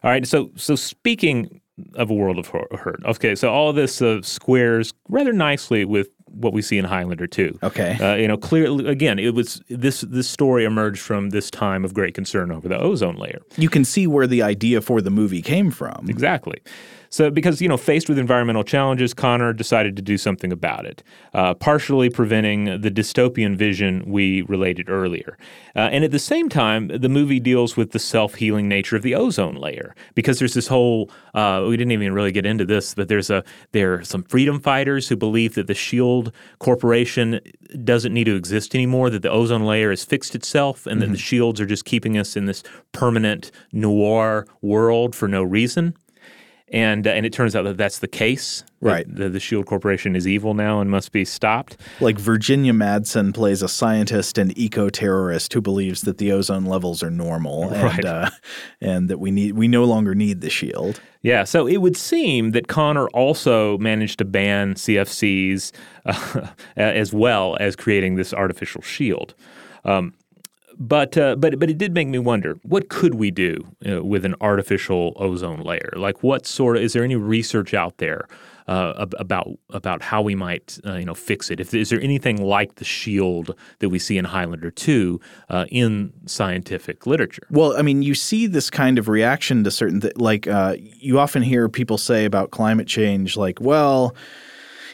All right. So so speaking of a world of hurt. Okay. So all this uh, squares rather nicely with what we see in Highlander 2. Okay. Uh, you know, clearly, again, it was this this story emerged from this time of great concern over the ozone layer. You can see where the idea for the movie came from. Exactly. So, because, you know, faced with environmental challenges, Connor decided to do something about it, uh, partially preventing the dystopian vision we related earlier. Uh, and at the same time, the movie deals with the self healing nature of the ozone layer because there's this whole, uh, we didn't even really get into this, but there's a, there are some freedom fighters who believe that the Shield Corporation doesn't need to exist anymore, that the ozone layer has fixed itself, and mm-hmm. that the shields are just keeping us in this permanent noir world for no reason and uh, and it turns out that that's the case. Right. The, the, Shield Corporation is evil now and must be stopped. Like Virginia Madsen plays a scientist and eco terrorist who believes that the ozone levels are normal and right. uh, and that we need we no longer need the shield. Yeah. So it would seem that Connor also managed to ban CFCs uh, as well as creating this artificial shield. Um, but uh, but but it did make me wonder what could we do uh, with an artificial ozone layer? Like what sort of is there any research out there uh, about about how we might uh, you know fix it? If is there anything like the shield that we see in Highlander 2 uh, in scientific literature? Well i mean you see this kind of reaction to certain th- like uh, you often hear people say about climate change like well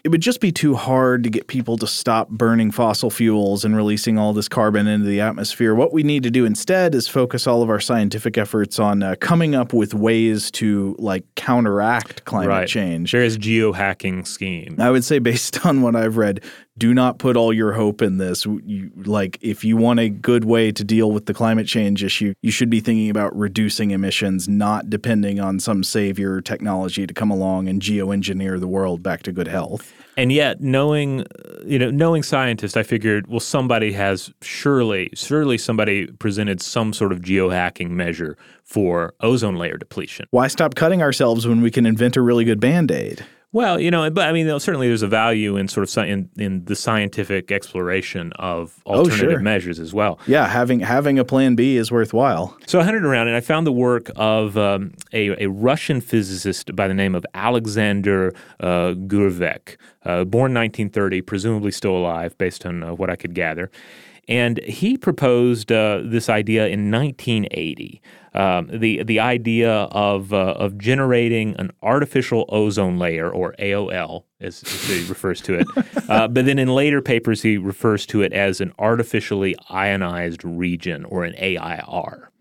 it would just be too hard to get people to stop burning fossil fuels and releasing all this carbon into the atmosphere. What we need to do instead is focus all of our scientific efforts on uh, coming up with ways to like counteract climate right. change. There is geohacking scheme. I would say based on what I've read, do not put all your hope in this. You, like, if you want a good way to deal with the climate change issue, you should be thinking about reducing emissions, not depending on some savior technology to come along and geoengineer the world back to good health. And yet, knowing, uh, you know, knowing scientists, I figured, well, somebody has surely, surely somebody presented some sort of geohacking measure for ozone layer depletion. Why stop cutting ourselves when we can invent a really good band aid? Well, you know, but I mean, certainly there's a value in sort of in, in the scientific exploration of alternative sure. measures as well. Yeah, having having a plan B is worthwhile. So I hunted around and I found the work of um, a, a Russian physicist by the name of Alexander uh, Gurevich, uh, born 1930, presumably still alive, based on uh, what I could gather. And he proposed uh, this idea in 1980. Um, the the idea of uh, of generating an artificial ozone layer or AOL as, as he refers to it, uh, but then in later papers he refers to it as an artificially ionized region or an AIR.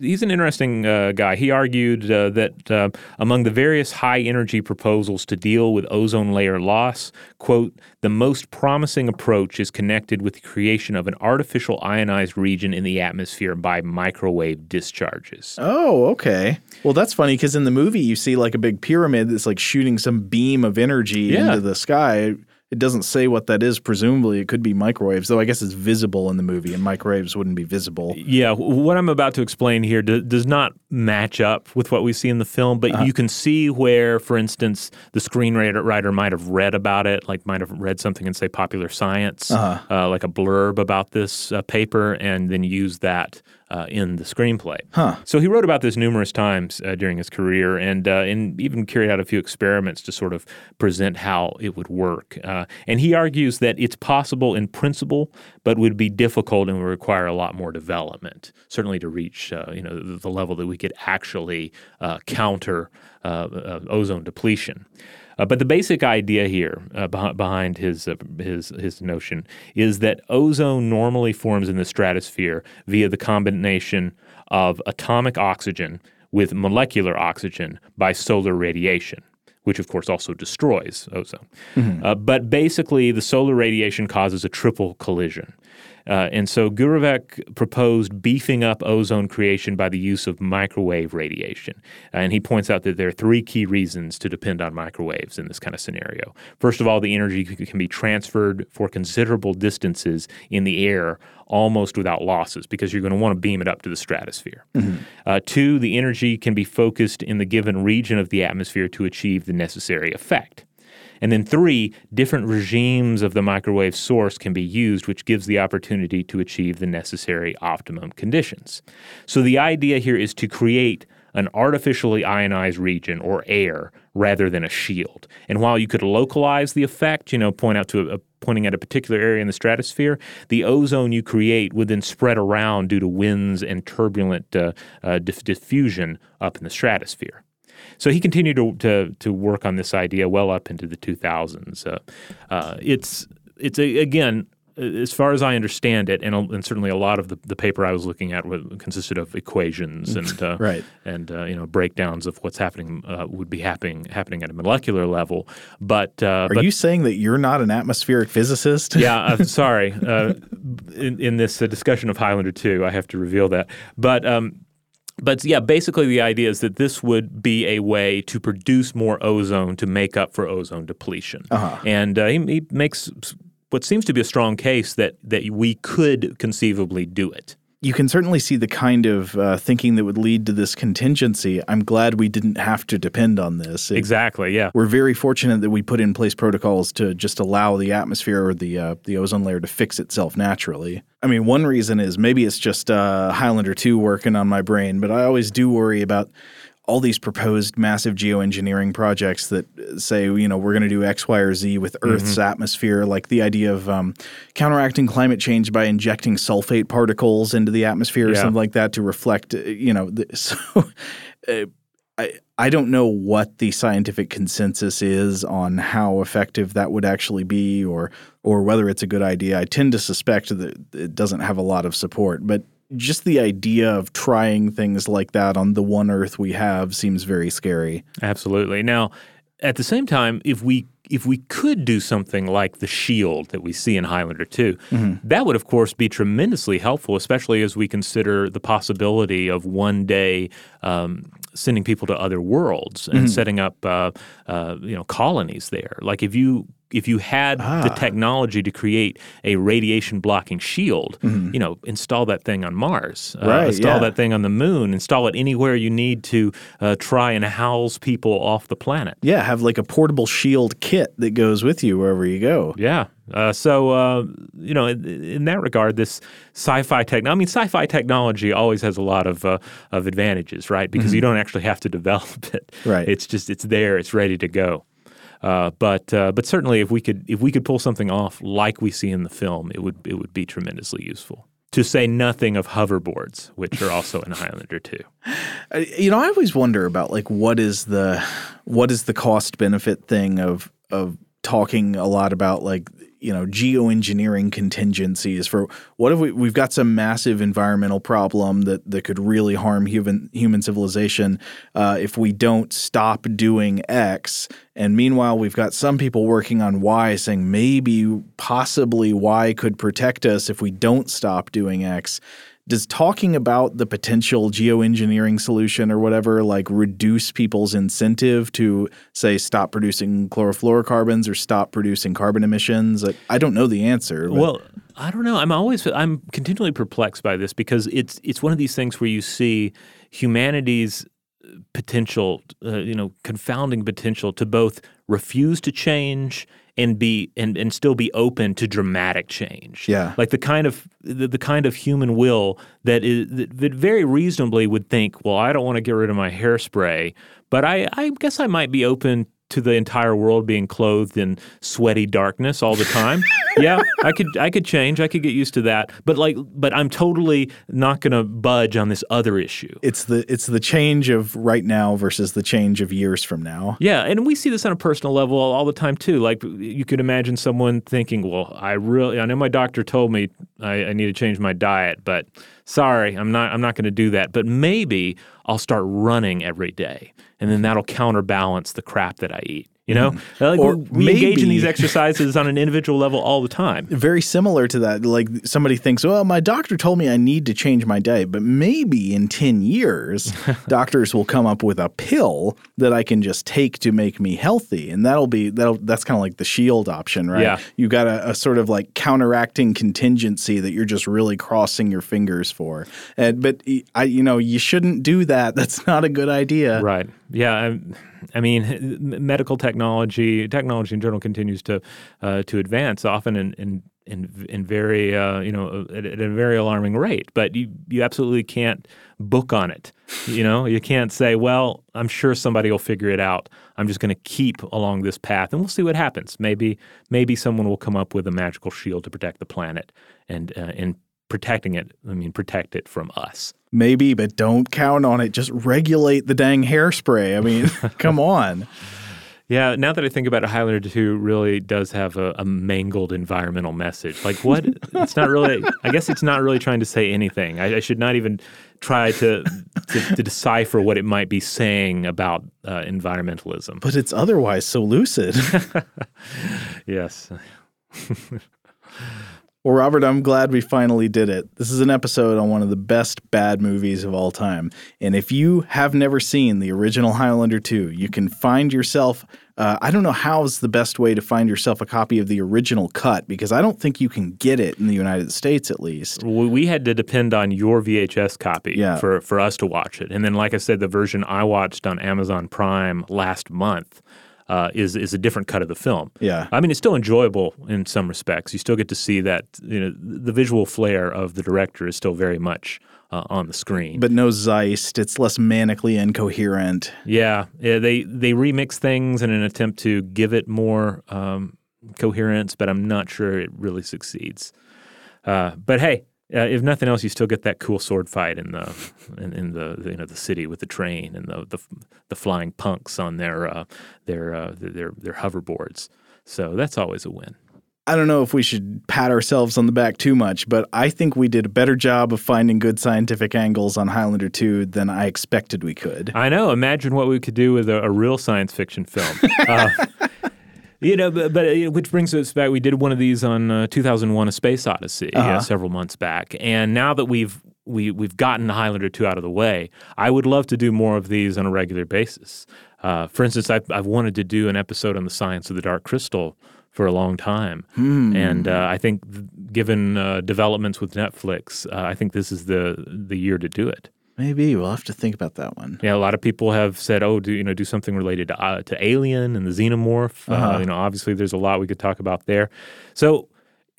He's an interesting uh, guy. He argued uh, that uh, among the various high energy proposals to deal with ozone layer loss, quote, the most promising approach is connected with the creation of an artificial ionized region in the atmosphere by microwave discharges. Oh, okay. Well, that's funny because in the movie you see like a big pyramid that's like shooting some beam of energy Yeah. into the sky. It doesn't say what that is. Presumably, it could be microwaves, though I guess it's visible in the movie, and microwaves wouldn't be visible. Yeah, what I'm about to explain here do, does not match up with what we see in the film, but you can see where, for instance, the screenwriter might have read about it, like might have read something in, say, Popular Science, uh like a blurb about this uh, paper, and then use that uh, in the screenplay. Huh. So he wrote about this numerous times uh, during his career, and uh, and even carried out a few experiments to sort of present how it would work. Uh, and he argues that it's possible in principle, but would be difficult and would require a lot more development, certainly to reach uh, you know the, the level that we could actually uh, counter ozone depletion. Uh, but the basic idea here uh, behind his, uh, his his notion is that ozone normally forms in the stratosphere via the combination of atomic oxygen with molecular oxygen by solar radiation. Which, of course, also destroys ozone. Uh, but basically, the solar radiation causes a triple collision. Uh, and so Gurevich proposed beefing up ozone creation by the use of microwave radiation. And he points out that there are three key reasons to depend on microwaves in this kind of scenario. First of all, the energy can be transferred for considerable distances in the air almost without losses because you're going to want to beam it up to the stratosphere. Uh, two, the energy can be focused in the given region of the atmosphere to achieve the necessary effect. And then three, different regimes of the microwave source can be used, which gives the opportunity to achieve the necessary optimum conditions. So the idea here is to create an artificially ionized region or air rather than a shield. And while you could localize the effect, you know, point out to a, pointing at a particular area in the stratosphere, the ozone you create would then spread around due to winds and turbulent uh, uh, diff- diffusion up in the stratosphere. So he continued to, to, to work on this idea well up into the 2000s. Uh, uh, it's it's a, again, as far as I understand it, and, and certainly a lot of the, the paper I was looking at was, consisted of equations and uh, Right. and uh, you know breakdowns of what's happening uh, would be happening happening at a molecular level. But uh, Are but you saying that you're not an atmospheric physicist? yeah, uh, sorry. Uh, in, in this uh, discussion of Highlander 2, I have to reveal that. But um, but yeah, basically the idea is that this would be a way to produce more ozone to make up for ozone depletion. And uh, he, he makes what seems to be a strong case that that we could conceivably do it. You can certainly see the kind of uh, thinking that would lead to this contingency. I'm glad we didn't have to depend on this. It- Exactly. Yeah. We're very fortunate that we put in place protocols to just allow the atmosphere or the uh, the ozone layer to fix itself naturally. I mean, one reason is maybe it's just uh, Highlander 2 working on my brain, but I always do worry about all these proposed massive geoengineering projects that say, you know, we're going to do X, Y, or Z with Earth's atmosphere, like the idea of um, counteracting climate change by injecting sulfate particles into the atmosphere or Yeah. something like that to reflect, uh, you know, the, so. Uh, I, I don't know what the scientific consensus is on how effective that would actually be or or whether it's a good idea. I tend to suspect that it doesn't have a lot of support, but just the idea of trying things like that on the one earth we have seems very scary. Absolutely. Now, at the same time, if we if we could do something like the shield that we see in Highlander 2, that would of course be tremendously helpful, especially as we consider the possibility of one day um, sending people to other worlds and setting up uh, uh, you know colonies there. Like if you if you had Ah. the technology to create a radiation blocking shield, you know, install that thing on Mars, uh, Mm-hmm. Right, install yeah. that thing on the moon, install it anywhere you need to uh, try and house people off the planet. Yeah, have like a portable shield kit that goes with you wherever you go. Yeah. Uh, so uh, you know, in, in that regard, this sci-fi technology. I mean, sci-fi technology always has a lot of uh, of advantages, right? Because you don't actually have to develop it. Mm-hmm. Right. It's just it's there. It's ready to go. Uh, but uh, but certainly, if we could if we could pull something off like we see in the film, it would it would be tremendously useful. To say nothing of hoverboards, which are also in Highlander too. You know, I always wonder about like what is the what is the cost benefit thing of of talking a lot about like you know geoengineering contingencies for what if we we've got some massive environmental problem that that could really harm human human civilization uh, if we don't stop doing X. And meanwhile we've got some people working on Y saying maybe possibly Y could protect us if we don't stop doing X does talking about the potential geoengineering solution or whatever like reduce people's incentive to say stop producing chlorofluorocarbons or stop producing carbon emissions Like, i don't know the answer but- Well, I don't know. I'm always I'm continually perplexed by this because it's it's one of these things where you see humanity's potential, uh, you know, confounding potential to both refuse to change and be and, and still be open to dramatic change. Yeah. like the kind of the, the kind of human will that is that, that very reasonably would think, well, I don't want to get rid of my hairspray, but I I guess I might be open to the entire world being clothed in sweaty darkness all the time. yeah, I could I could change. I could get used to that. But like but I'm totally not going to budge on this other issue. it's the it's the change of right now versus the change of years from now Yeah, and we see this on a personal level all the time too. Like you could imagine someone thinking, "Well, I really, I know my doctor told me I, I need to change my diet, but sorry, I'm not, I'm not going to do that. But maybe I'll start running every day, and then mm-hmm. that'll counterbalance the crap that I eat. You know, mm-hmm. like Or we, we engage in these exercises on an individual level all the time. very similar to that like somebody thinks well my doctor told me i need to change my diet but maybe in 10 years doctors will come up with a pill that i can just take to make me healthy and that'll be that'll that's kind of like the shield option right Yeah. you got a, a sort of like counteracting contingency that you're just really crossing your fingers for and but i you know you shouldn't do that that's not a good idea Right. Yeah. I, I mean, medical technology, technology in general, continues to uh, to advance, often in in in, in very uh, you know at, at a very alarming rate. But you you absolutely can't book on it. You know, you can't say, well, I'm sure somebody will figure it out. I'm just going to keep along this path, and we'll see what happens. Maybe maybe someone will come up with a magical shield to protect the planet, and uh, in protecting it, I mean protect it from us. Maybe but don't count on it just regulate the dang hairspray i mean come on Yeah, now that I think about it, Highlander 2 really does have a, a mangled environmental message. Like, what? it's not really, I guess it's not really trying to say anything. I, I should not even try to, to, to decipher what it might be saying about uh, environmentalism. but it's otherwise so lucid Yes. Well, Robert, I'm glad we finally did it. This is an episode on one of the best bad movies of all time. And if you have never seen the original Highlander 2, you can find yourself. Uh, I don't know how's the best way to find yourself a copy of the original cut because I don't think you can get it in the United States at least. We we had to depend on your VHS copy Yeah. for, for us to watch it. And then, like I said, the version I watched on Amazon Prime last month uh, is is a different cut of the film. Yeah. I mean, it's still enjoyable in some respects. You still get to see that you know the visual flair of the director is still very much uh, on the screen. But no Zeist. It's less manically incoherent. yeah, yeah, they they remix things in an attempt to give it more um, coherence, but I'm not sure it really succeeds. Uh, but hey, uh, if nothing else, you still get that cool sword fight in the in, in the you know the city with the train and the the, the flying punks on their uh, their, uh, their their hoverboards. So that's always a win. I don't know if we should pat ourselves on the back too much, but I think we did a better job of finding good scientific angles on Highlander 2 than I expected we could. I know. Imagine what we could do with a, a real science fiction film. You know, but, but which brings us back. We did one of these on uh, 2001: A Space Odyssey uh, several months back, and now that we've we we've gotten Highlander 2 out of the way, I would love to do more of these on a regular basis. Uh, for instance, I've, I've wanted to do an episode on the science of the Dark Crystal for a long time. Hmm. And uh, I think, th- given uh, developments with Netflix, uh, I think this is the the year to do it. Maybe we'll have to think about that one. Yeah, a lot of people have said, "Oh, do you know do something related to uh, to Alien and the Xenomorph?" uh Uh-huh. you know, obviously there's a lot we could talk about there. So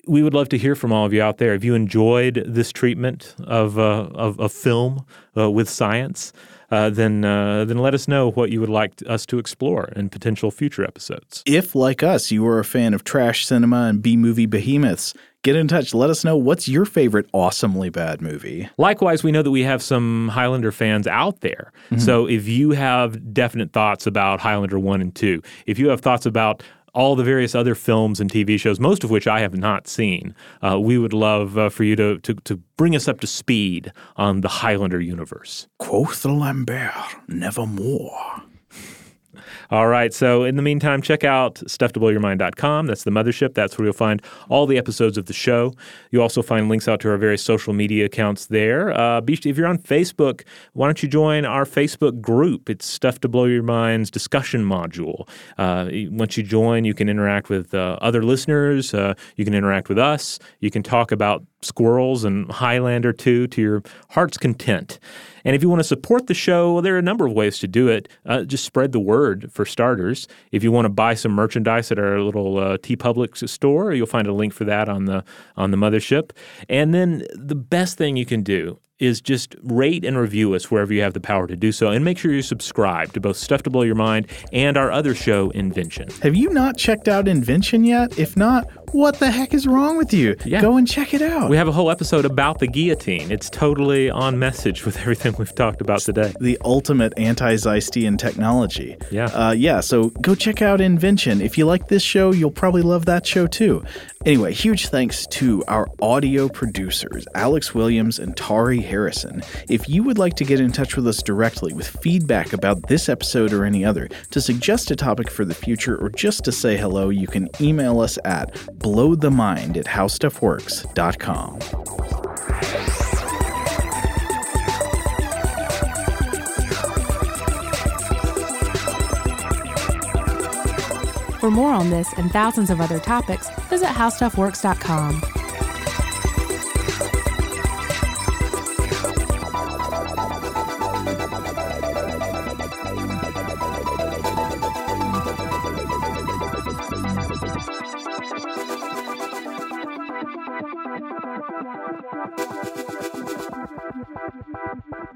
we would love to hear from all of you out there. If you enjoyed this treatment of uh, of, of film uh, with science, uh, then uh, then let us know what you would like us to explore in potential future episodes. If, like us, you are a fan of trash cinema and B movie behemoths, get in touch. Let us know what's your favorite awesomely bad movie. Likewise, we know that we have some Highlander fans out there. So if you have definite thoughts about Highlander 1 and 2, if you have thoughts about all the various other films and TV shows, most of which I have not seen, uh, we would love uh, for you to, to, to bring us up to speed on the Highlander universe. Quoth Lambert, nevermore. All right. So in the meantime, check out stufftoblowyourmind.com. That's the mothership. That's where you'll find all the episodes of the show. You also find links out to our various social media accounts there. Uh, if you're on Facebook, why don't you join our Facebook group? It's Stuff to Blow Your Mind's discussion module. Uh, once you join, you can interact with uh, other listeners. Uh, you can interact with us. You can talk about squirrels and Highlander 2 to your heart's content. And if you want to support the show, well, there are a number of ways to do it. Uh, just spread the word for starters. If you want to buy some merchandise at our little uh, TeePublic store, you'll find a link for that on the on the mothership. And then the best thing you can do is just rate and review us wherever you have the power to do so, and make sure you subscribe to both Stuff to Blow Your Mind and our other show, Invention. Have you not checked out Invention yet? If not, what the heck is wrong with you? Yeah. Go and check it out. We have a whole episode about the guillotine. It's totally on message with everything we've talked about today. the ultimate anti Zeistian technology. Yeah. Uh, yeah, so go check out Invention. If you like this show, you'll probably love that show too. Anyway, huge thanks to our audio producers, Alex Williams and Tari Harrison. If you would like to get in touch with us directly with feedback about this episode or any other, to suggest a topic for the future, or just to say hello, you can email us at blowthemind at howstuffworks.com. For more on this and thousands of other topics, visit howstuffworks.com. Thank you.